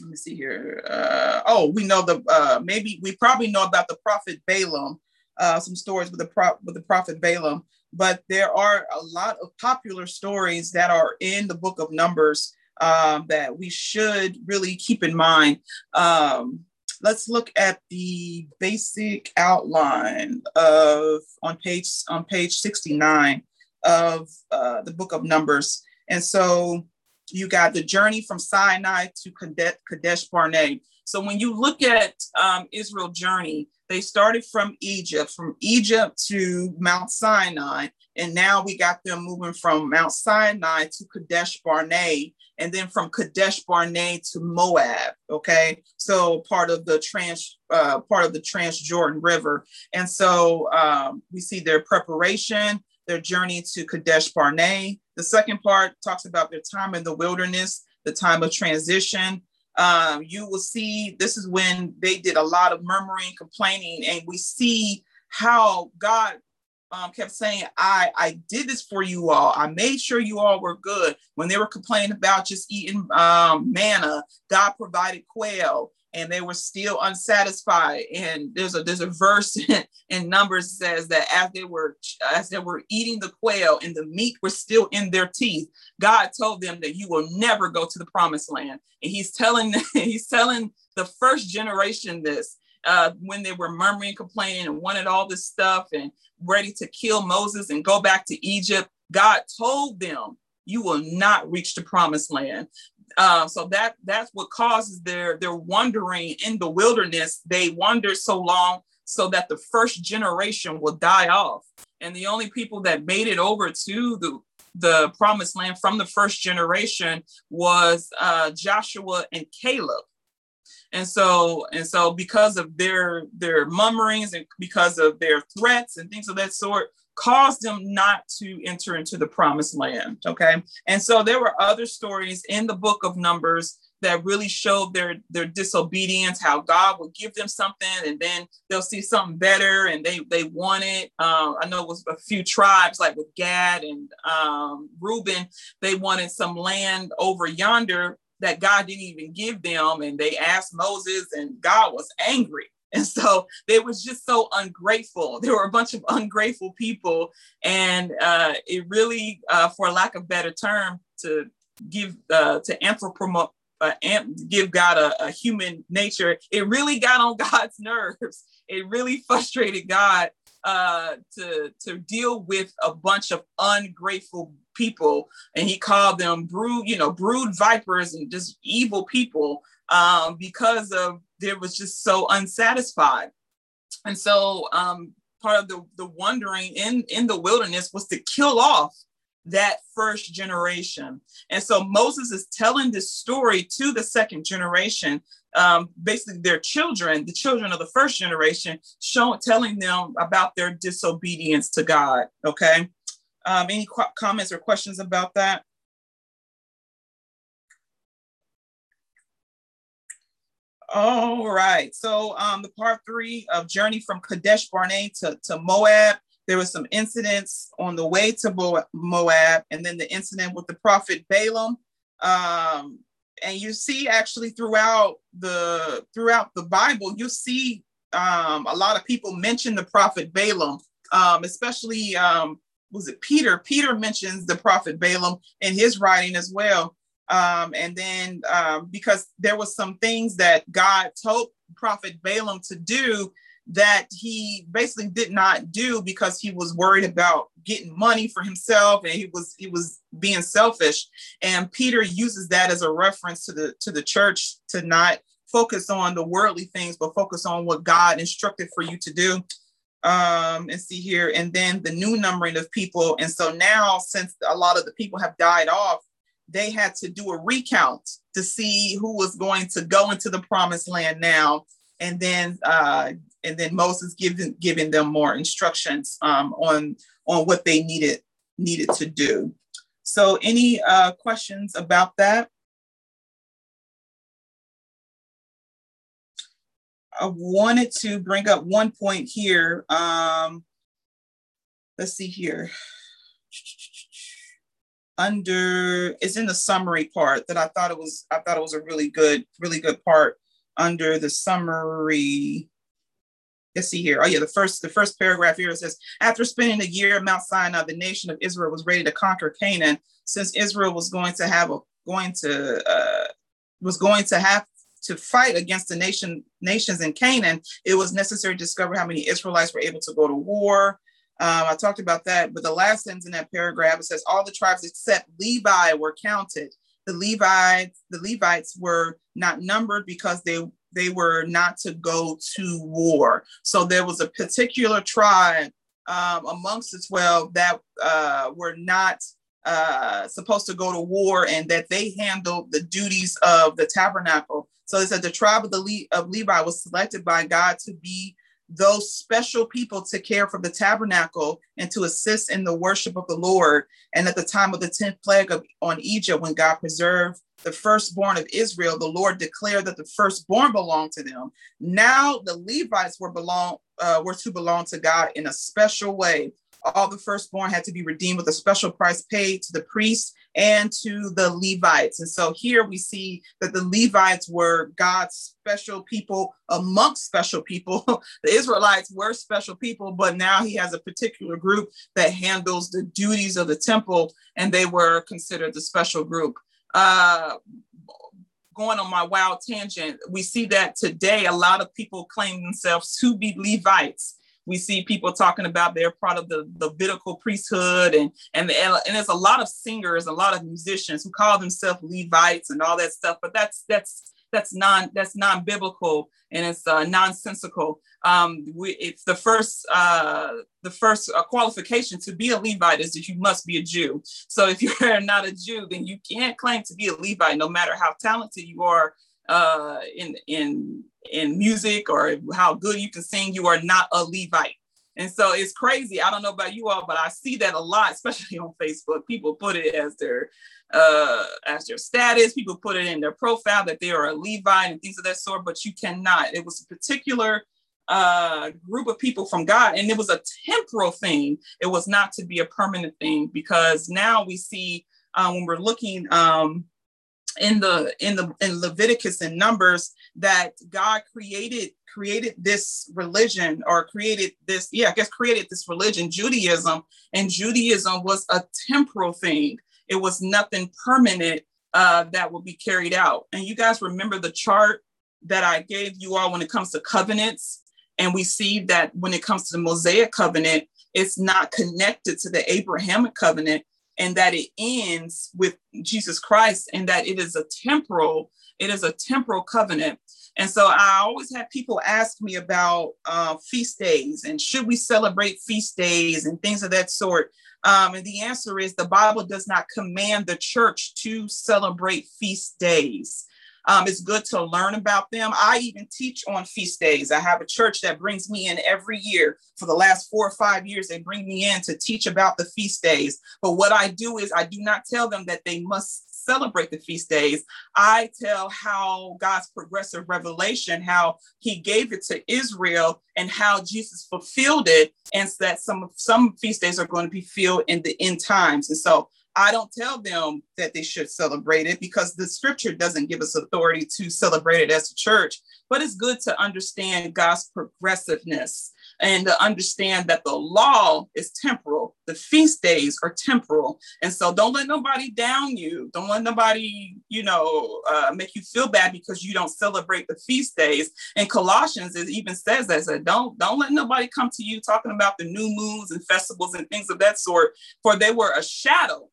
let me see here. Uh, oh, we know the, uh, maybe we probably know about the prophet Balaam, uh, some stories with the, pro- with the prophet Balaam, but there are a lot of popular stories that are in the book of Numbers um, that we should really keep in mind. Um, let's look at the basic outline of on page on page 69 of uh, the book of Numbers. And so you got the journey from Sinai to Kadesh Barnea. So when you look at um, Israel journey, they started from Egypt, from Egypt to Mount Sinai, and now we got them moving from Mount Sinai to Kadesh Barnea, and then from Kadesh Barnea to Moab. Okay, so part of the trans uh, part of the Transjordan River, and so um, we see their preparation, their journey to Kadesh Barnea. The second part talks about their time in the wilderness, the time of transition. Um, you will see this is when they did a lot of murmuring, complaining, and we see how God um, kept saying, I, I did this for you all. I made sure you all were good. When they were complaining about just eating um, manna, God provided quail and they were still unsatisfied. And there's a there's a verse in, Numbers says that as they were as they were eating the quail and the meat was still in their teeth, God told them that you will never go to the promised land. And he's telling he's telling the first generation this uh, when they were murmuring, complaining, and wanted all this stuff and ready to kill Moses and go back to Egypt, God told them, "You will not reach the promised land." Uh, so that that's what causes their their wandering in the wilderness. They wandered so long so that the first generation will die off, and the only people that made it over to the the promised land from the first generation was uh, Joshua and Caleb and so and so because of their their murmurings and because of their threats and things of that sort caused them not to enter into the promised land okay? And so there were other stories in the book of numbers that really showed their their disobedience how god would give them something and then they'll see something better and they they want it. Uh, i know it was a few tribes like with gad and um, reuben they wanted some land over yonder that God didn't even give them. And they asked Moses, and God was angry. And so they was just so ungrateful. There were a bunch of ungrateful people. And uh, it really, uh, for lack of better term, to give uh, to anthropomorph uh, give God a, a, human nature, it really got on God's nerves. It really frustrated God uh, to to deal with a bunch of ungrateful people and he called them brood you know brood vipers and just evil people um, because of there was just so unsatisfied. And so um, part of the, the wandering in in the wilderness was to kill off that first generation. And so moses is telling this story to the second generation um, basically their children the children of the first generation showing telling them about their disobedience to god okay um, any qu- comments or questions about that? All right. So um, the part three of journey from Kadesh Barnea to, to Moab, there was some incidents on the way to Moab, and then the incident with the prophet Balaam. Um, and you see actually throughout the throughout the Bible, you see um, a lot of people mention the prophet Balaam, um, especially um, was it Peter? Peter mentions the prophet Balaam in his writing as well. Um, and then um, because there was some things that God told prophet Balaam to do that he basically did not do because he was worried about getting money for himself and he was he was being selfish and peter uses that as a reference to the to the church to not focus on the worldly things but focus on what god instructed for you to do um, and see here, and then the new numbering of people. And so now, since a lot of the people have died off, they had to do a recount to see who was going to go into the promised land now. And then, uh, and then Moses giving giving them more instructions um, on on what they needed needed to do. So, any uh, questions about that? I wanted to bring up one point here. Um, let's see here. Under it's in the summary part that I thought it was. I thought it was a really good, really good part under the summary. Let's see here. Oh yeah, the first the first paragraph here says after spending a year at Mount Sinai, the nation of Israel was ready to conquer Canaan. Since Israel was going to have a going to uh, was going to have to fight against the nation nations in Canaan, it was necessary to discover how many Israelites were able to go to war. Um, I talked about that, but the last sentence in that paragraph it says all the tribes except Levi were counted. the Levites, the Levites were not numbered because they they were not to go to war. So there was a particular tribe um, amongst the 12 that uh, were not uh, supposed to go to war and that they handled the duties of the tabernacle. So it said the tribe of the Le- of Levi was selected by God to be those special people to care for the tabernacle and to assist in the worship of the Lord. And at the time of the 10th plague of, on Egypt, when God preserved the firstborn of Israel, the Lord declared that the firstborn belonged to them. Now the Levites were belong uh, were to belong to God in a special way. All the firstborn had to be redeemed with a special price paid to the priests and to the Levites. And so here we see that the Levites were God's special people amongst special people. the Israelites were special people, but now he has a particular group that handles the duties of the temple, and they were considered the special group. Uh, going on my wild tangent, we see that today a lot of people claim themselves to be Levites we see people talking about they're part of the Levitical priesthood, and and and there's a lot of singers, a lot of musicians who call themselves Levites and all that stuff. But that's that's that's non that's non biblical and it's uh, nonsensical. Um, we, it's the first uh, the first uh, qualification to be a Levite is that you must be a Jew. So if you're not a Jew, then you can't claim to be a Levite, no matter how talented you are uh, in in in music or how good you can sing, you are not a Levite. And so it's crazy. I don't know about you all, but I see that a lot, especially on Facebook. People put it as their uh as their status. People put it in their profile that they are a Levite and things of that sort, but you cannot. It was a particular uh group of people from God, and it was a temporal thing. It was not to be a permanent thing because now we see uh, when we're looking um in the in the in Leviticus and Numbers that God created created this religion or created this yeah I guess created this religion Judaism and Judaism was a temporal thing. It was nothing permanent uh, that will be carried out. And you guys remember the chart that I gave you all when it comes to covenants? And we see that when it comes to the Mosaic covenant it's not connected to the Abrahamic covenant and that it ends with Jesus Christ and that it is a temporal, it is a temporal covenant. And so I always have people ask me about uh, feast days and should we celebrate feast days and things of that sort. Um, and the answer is the Bible does not command the church to celebrate feast days. Um, it's good to learn about them. I even teach on feast days. I have a church that brings me in every year. For the last four or five years, they bring me in to teach about the feast days. But what I do is I do not tell them that they must celebrate the feast days. I tell how God's progressive revelation, how he gave it to Israel and how Jesus fulfilled it, and that some some feast days are going to be filled in the end times. And so I don't tell them that they should celebrate it because the scripture doesn't give us authority to celebrate it as a church. But it's good to understand God's progressiveness and to understand that the law is temporal, the feast days are temporal. And so don't let nobody down you. Don't let nobody, you know, uh, make you feel bad because you don't celebrate the feast days. And Colossians it even says that, said, don't, don't let nobody come to you talking about the new moons and festivals and things of that sort, for they were a shadow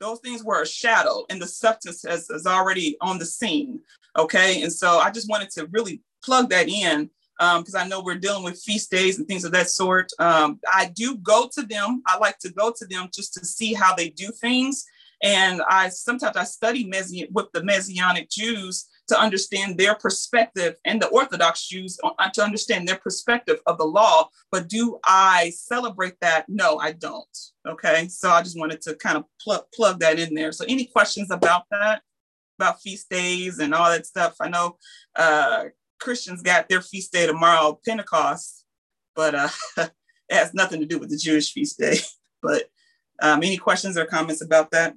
those things were a shadow and the substance is, is already on the scene okay? And so i just wanted to really plug that in because um, i know we're dealing with feast days and things of that sort. Um, i do go to them. I like to go to them just to see how they do things. And i sometimes i study Messi- with the messianic jews to understand their perspective and the Orthodox Jews uh, to understand their perspective of the law. But do I celebrate that? No, I don't. Okay. So I just wanted to kind of plug, plug that in there. So, any questions about that, about feast days and all that stuff? I know uh, Christians got their feast day tomorrow, Pentecost, but uh, it has nothing to do with the Jewish feast day. but um, any questions or comments about that?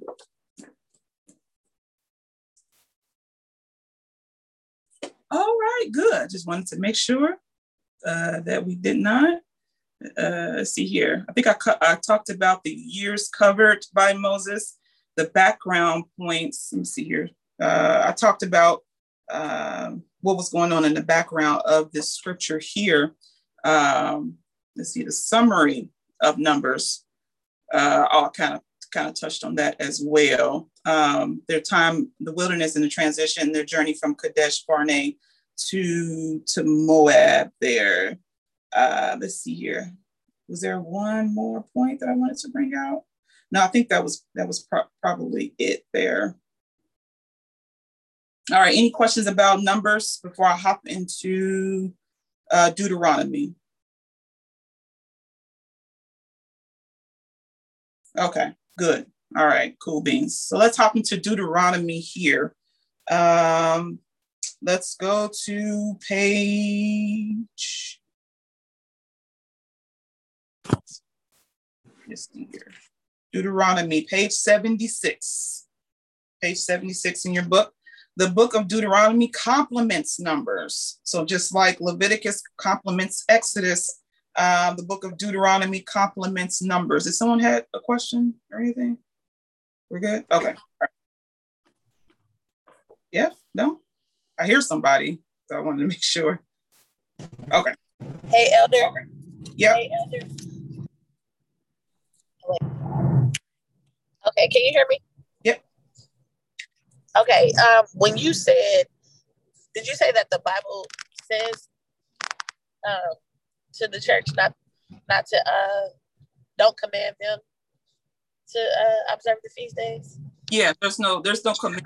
All right, good. Just wanted to make sure uh, that we did not. Uh, see here. I think I, I talked about the years covered by Moses, the background points. Let me see here. Uh, I talked about um, what was going on in the background of this scripture here. Um, let's see the summary of numbers. Uh, I'll kind of kind of touched on that as well. Um, their time, the wilderness and the transition, their journey from Kadesh Barnea to to Moab. There, uh, let's see here. Was there one more point that I wanted to bring out? No, I think that was that was pro- probably it there. All right. Any questions about numbers before I hop into uh, Deuteronomy? Okay, good. All right, cool beans. So let's hop into Deuteronomy here. Um, let's go to page. Let's see here. Deuteronomy, page 76. Page 76 in your book. The book of Deuteronomy complements Numbers. So just like Leviticus complements Exodus, uh, the book of Deuteronomy complements Numbers. Did someone had a question or anything? We're good? Okay. Right. Yeah? No? I hear somebody, so I wanted to make sure. Okay. Hey, Elder. Okay. Yeah. Hey, Elder. Okay, can you hear me? Yep. Okay. Um, when you said, did you say that the Bible says um, to the church not not to uh don't command them to uh, observe the feast days? Yeah, there's no there's no command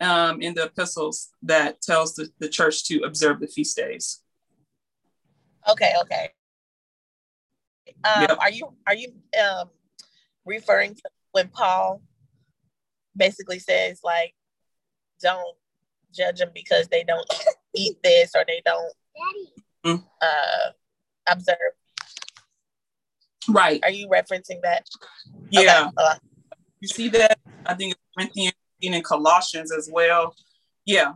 um, in the epistles that tells the, the church to observe the feast days. Okay, okay. Um, yep. Are you are you um, referring to when Paul basically says like, don't judge them because they don't eat this or they don't mm. uh, observe. Right. Are you referencing that? Yeah. Okay. You see that? I think it's Corinthians and Colossians as well. Yeah.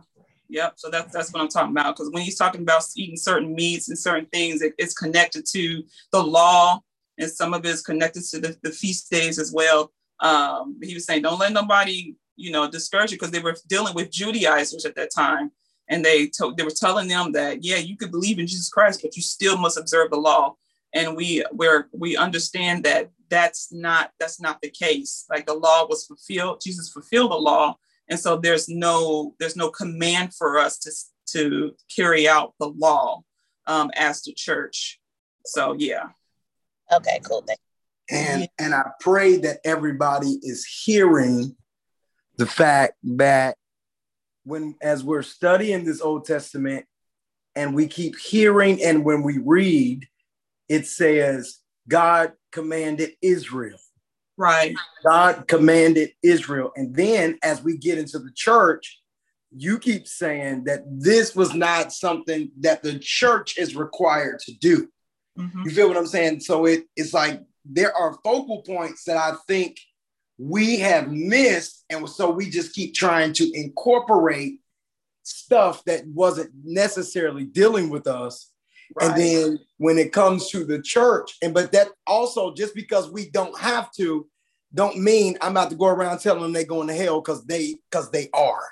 Yep. So that's that's what I'm talking about. Because when he's talking about eating certain meats and certain things, it, it's connected to the law, and some of it is connected to the, the feast days as well. Um, he was saying, don't let nobody, you know, discourage you because they were dealing with Judaizers at that time, and they told they were telling them that yeah, you could believe in Jesus Christ, but you still must observe the law. And we where we understand that that's not that's not the case. Like the law was fulfilled, Jesus fulfilled the law, and so there's no there's no command for us to to carry out the law um, as the church. So yeah. Okay, cool. Thank and and I pray that everybody is hearing the fact that when as we're studying this Old Testament and we keep hearing and when we read, it says God commanded Israel. Right. God commanded Israel. And then as we get into the church, you keep saying that this was not something that the church is required to do. Mm-hmm. You feel what I'm saying? So it, it's like there are focal points that I think we have missed. And so we just keep trying to incorporate stuff that wasn't necessarily dealing with us. Right. And then when it comes to the church, and but that also just because we don't have to, don't mean I'm about to go around telling them they're going to hell because they because they are.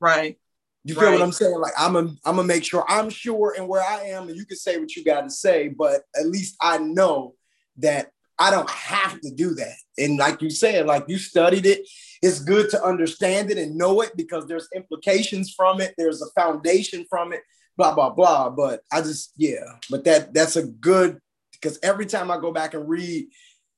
Right. You feel right. what I'm saying? Like I'm a, I'm gonna make sure I'm sure and where I am, and you can say what you got to say, but at least I know that I don't have to do that. And like you said, like you studied it, it's good to understand it and know it because there's implications from it. There's a foundation from it, blah, blah, blah. But I just, yeah, but that that's a good because every time I go back and read,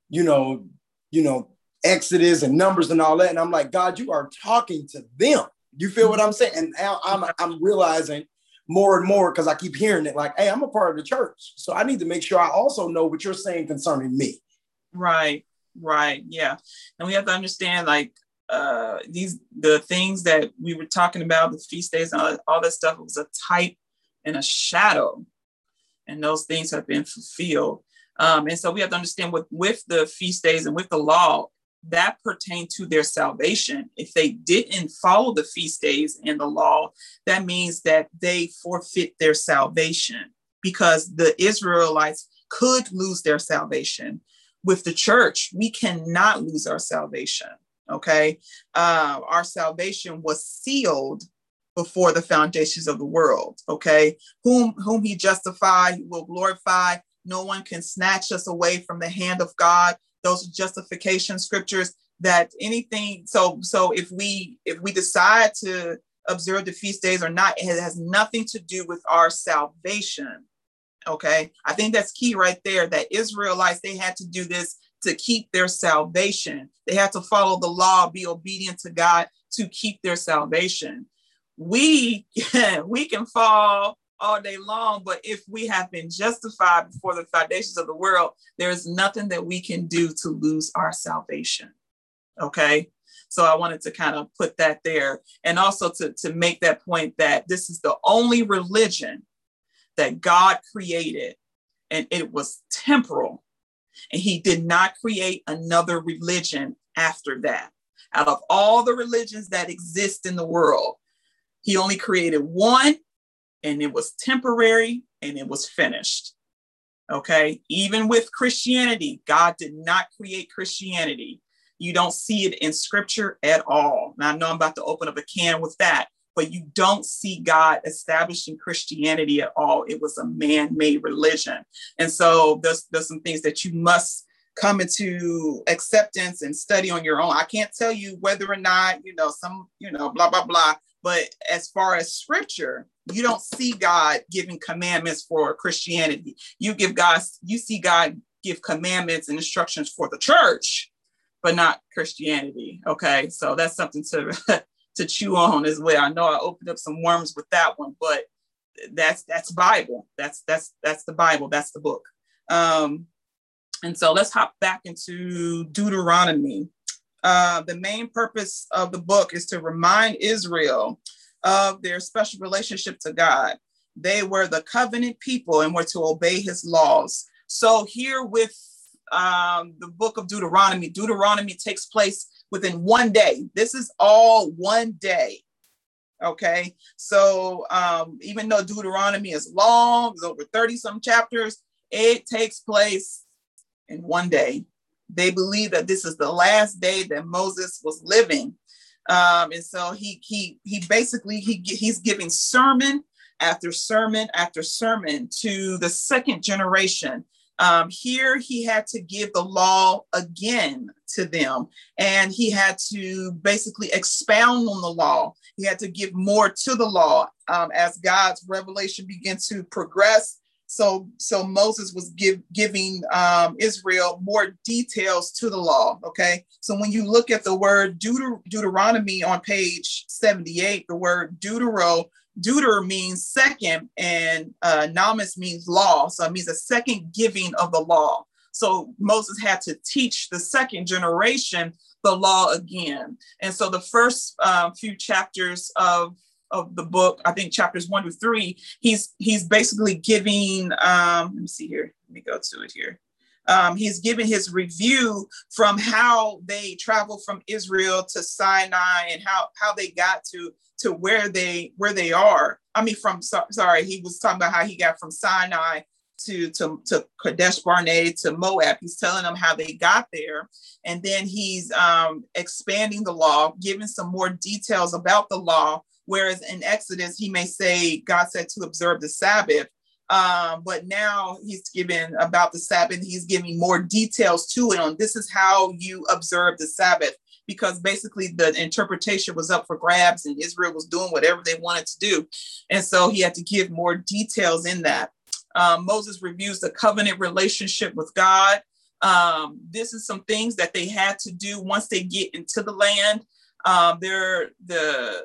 you know, you know, Exodus and numbers and all that, and I'm like, God, you are talking to them. You feel what I'm saying? And now I'm I'm realizing more and more because I keep hearing it like, hey, I'm a part of the church. So I need to make sure I also know what you're saying concerning me. Right, right, yeah. And we have to understand like uh these the things that we were talking about, the feast days and all, all that stuff was a type and a shadow. And those things have been fulfilled. Um, and so we have to understand with with the feast days and with the law, that pertained to their salvation. If they didn't follow the feast days and the law, that means that they forfeit their salvation because the Israelites could lose their salvation with the church, we cannot lose our salvation. Okay. Uh, our salvation was sealed before the foundations of the world. Okay. Whom, whom he justified, he will glorify. No one can snatch us away from the hand of God. those justification scriptures that anything so so if we if we decide to observe the feast days or not it has nothing to do with our salvation okay i think that's key right there that israelites they had to do this to keep their salvation they had to follow the law be obedient to god to keep their salvation we we can fall all day long. But if we have been justified before the foundations of the world, there is nothing that we can do to lose our salvation. Okay. So I wanted to kind of put that there and also to, to make that point that this is the only religion that God created and it was temporal. And he did not create another religion after that. Out of all the religions that exist in the world, he only created one and it was temporary and it was finished. Okay. Even with Christianity, God did not create Christianity. You don't see it in scripture at all. Now, I know I'm about to open up a can with that, but you don't see God establishing Christianity at all. It was a man made religion. And so there's, there's some things that you must come into acceptance and study on your own. I can't tell you whether or not, you know, some, you know, blah, blah, blah. But as far as scripture, you don't see God giving commandments for Christianity. You give God, you see God give commandments and instructions for the church, but not Christianity. Okay, so that's something to to chew on as well. I know I opened up some worms with that one, but that's that's Bible. That's that's that's the Bible. That's the book. Um, and so let's hop back into Deuteronomy. Uh, the main purpose of the book is to remind Israel of their special relationship to God. They were the covenant people and were to obey his laws. So, here with um, the book of Deuteronomy, Deuteronomy takes place within one day. This is all one day. Okay. So, um, even though Deuteronomy is long, it's over 30 some chapters, it takes place in one day. They believe that this is the last day that Moses was living. Um, and so he he he basically he he's giving sermon after sermon after sermon to the second generation. Um, here he had to give the law again to them, and he had to basically expound on the law. He had to give more to the law um, as God's revelation began to progress so, so Moses was give, giving um, Israel more details to the law. Okay. So when you look at the word Deuter- Deuteronomy on page 78, the word Deutero, Deuter means second and uh, means law. So it means a second giving of the law. So Moses had to teach the second generation the law again. And so the first uh, few chapters of of the book, I think chapters one to three, he's he's basically giving. Um, let me see here. Let me go to it here. Um, he's giving his review from how they traveled from Israel to Sinai and how how they got to to where they where they are. I mean, from so, sorry, he was talking about how he got from Sinai to to to Kadesh Barnea to Moab. He's telling them how they got there, and then he's um, expanding the law, giving some more details about the law Whereas in Exodus, he may say, God said to observe the Sabbath. Um, but now he's given about the Sabbath, he's giving more details to it on this is how you observe the Sabbath, because basically the interpretation was up for grabs and Israel was doing whatever they wanted to do. And so he had to give more details in that. Um, Moses reviews the covenant relationship with God. Um, this is some things that they had to do once they get into the land. Um, they're the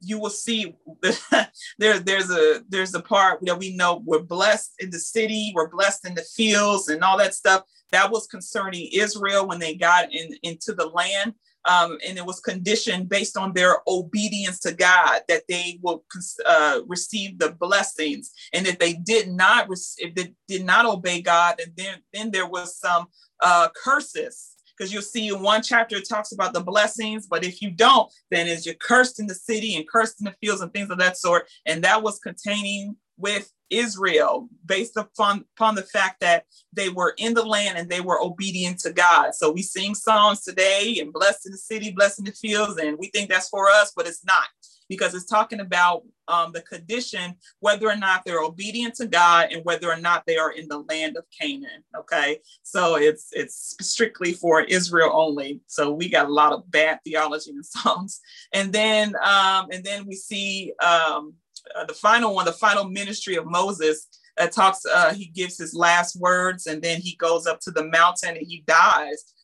you will see there there's a there's a part that we know we're blessed in the city we're blessed in the fields and all that stuff that was concerning israel when they got in, into the land um, and it was conditioned based on their obedience to god that they will uh, receive the blessings and if they did not if they did not obey god and then then there was some uh, curses because you'll see in one chapter it talks about the blessings, but if you don't, then is you're cursed in the city and cursed in the fields and things of that sort. And that was containing with Israel based upon, upon the fact that they were in the land and they were obedient to God. So we sing songs today and blessed in the city, blessed in the fields, and we think that's for us, but it's not because it's talking about um, the condition, whether or not they're obedient to God and whether or not they are in the land of Canaan. Okay, so it's it's strictly for Israel only. So we got a lot of bad theology in songs, and then um, and then we see um, uh, the final one, the final ministry of Moses. That talks, uh, he gives his last words, and then he goes up to the mountain and he dies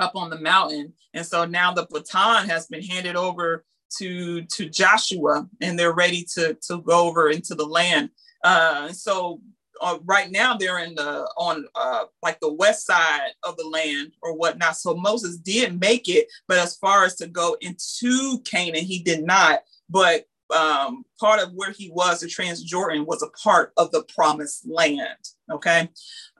up on the mountain. And so now the baton has been handed over to to Joshua, and they're ready to to go over into the land. Uh, so uh, right now they're in the on uh, like the west side of the land or whatnot. So Moses did make it, but as far as to go into Canaan, he did not. But um, part of where he was, the Transjordan, was a part of the promised land. Okay.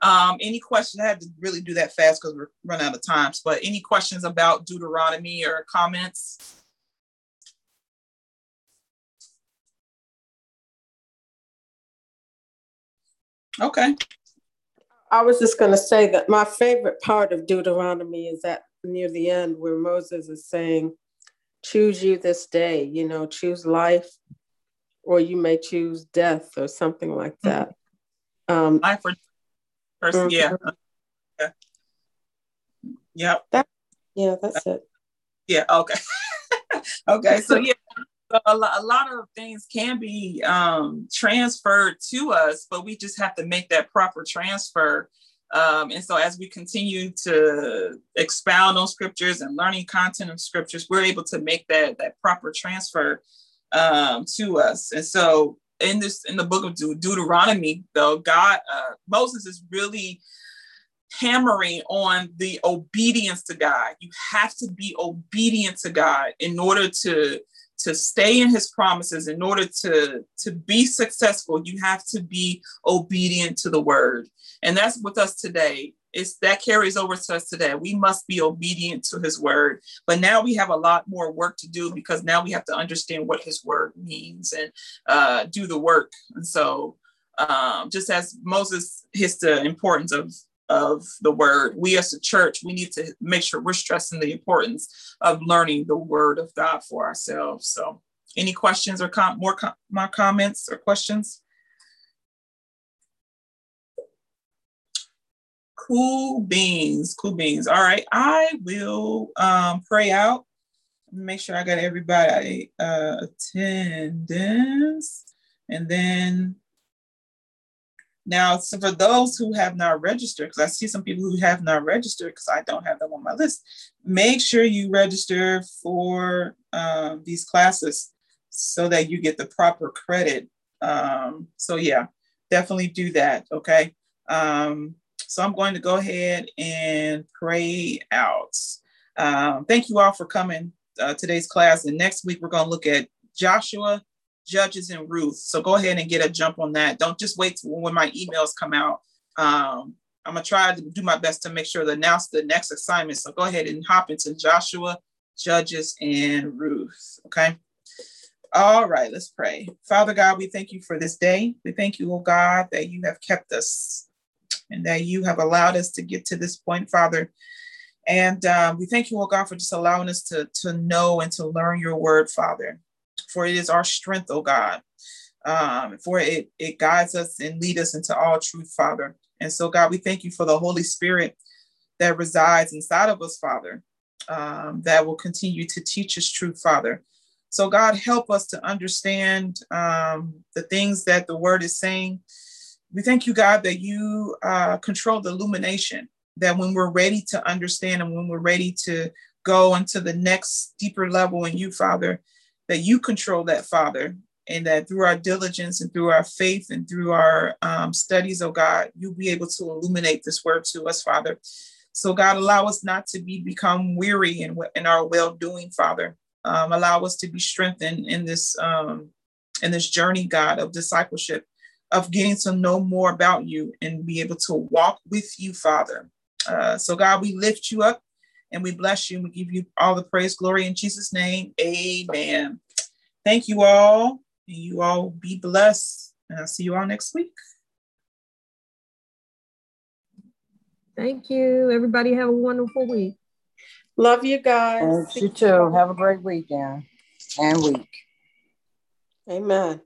Um, any questions? I had to really do that fast because we're running out of time. But any questions about Deuteronomy or comments? Okay. I was just going to say that my favorite part of Deuteronomy is that near the end where Moses is saying, choose you this day, you know, choose life, or you may choose death or something like mm-hmm. that. Um, life or person, mm-hmm. yeah. yeah. Yep. That, yeah, that's it. Yeah, okay. okay, so yeah, a, lot, a lot of things can be um, transferred to us, but we just have to make that proper transfer. Um, and so, as we continue to expound on scriptures and learning content of scriptures, we're able to make that that proper transfer um, to us. And so, in this in the book of De- Deuteronomy, though, God uh, Moses is really hammering on the obedience to God. You have to be obedient to God in order to to stay in his promises in order to to be successful you have to be obedient to the word and that's with us today it's that carries over to us today we must be obedient to his word but now we have a lot more work to do because now we have to understand what his word means and uh, do the work and so um, just as moses hits the importance of of the word. We as a church, we need to make sure we're stressing the importance of learning the word of God for ourselves. So, any questions or com- more com- more comments or questions? Cool beans, cool beans. All right, I will um, pray out. Make sure I got everybody uh, attendance, and then now, so for those who have not registered, because I see some people who have not registered because I don't have them on my list, make sure you register for um, these classes so that you get the proper credit. Um, so yeah, definitely do that. Okay. Um, so I'm going to go ahead and pray out. Um, thank you all for coming uh, today's class. And next week we're going to look at Joshua Judges and Ruth. So go ahead and get a jump on that. Don't just wait when my emails come out. Um, I'm gonna try to do my best to make sure to announce the next assignment. So go ahead and hop into Joshua, Judges, and Ruth. Okay. All right, let's pray. Father God, we thank you for this day. We thank you, oh God, that you have kept us and that you have allowed us to get to this point, Father. And um, we thank you, oh God, for just allowing us to, to know and to learn your word, Father for it is our strength, O God. Um, for it, it guides us and lead us into all truth, Father. And so, God, we thank you for the Holy Spirit that resides inside of us, Father, um, that will continue to teach us truth, Father. So, God, help us to understand um, the things that the word is saying. We thank you, God, that you uh, control the illumination, that when we're ready to understand and when we're ready to go into the next deeper level in you, Father, that you control that, Father, and that through our diligence and through our faith and through our um, studies, oh God, you'll be able to illuminate this word to us, Father. So, God, allow us not to be become weary in, in our well doing, Father. Um, allow us to be strengthened in this um, in this journey, God, of discipleship, of getting to know more about you and be able to walk with you, Father. Uh, so, God, we lift you up and we bless you and we give you all the praise, glory in Jesus' name. Amen. Thank you all. And you all be blessed. And I'll see you all next week. Thank you. Everybody have a wonderful week. Love you guys. you too. Have a great weekend and week. Amen.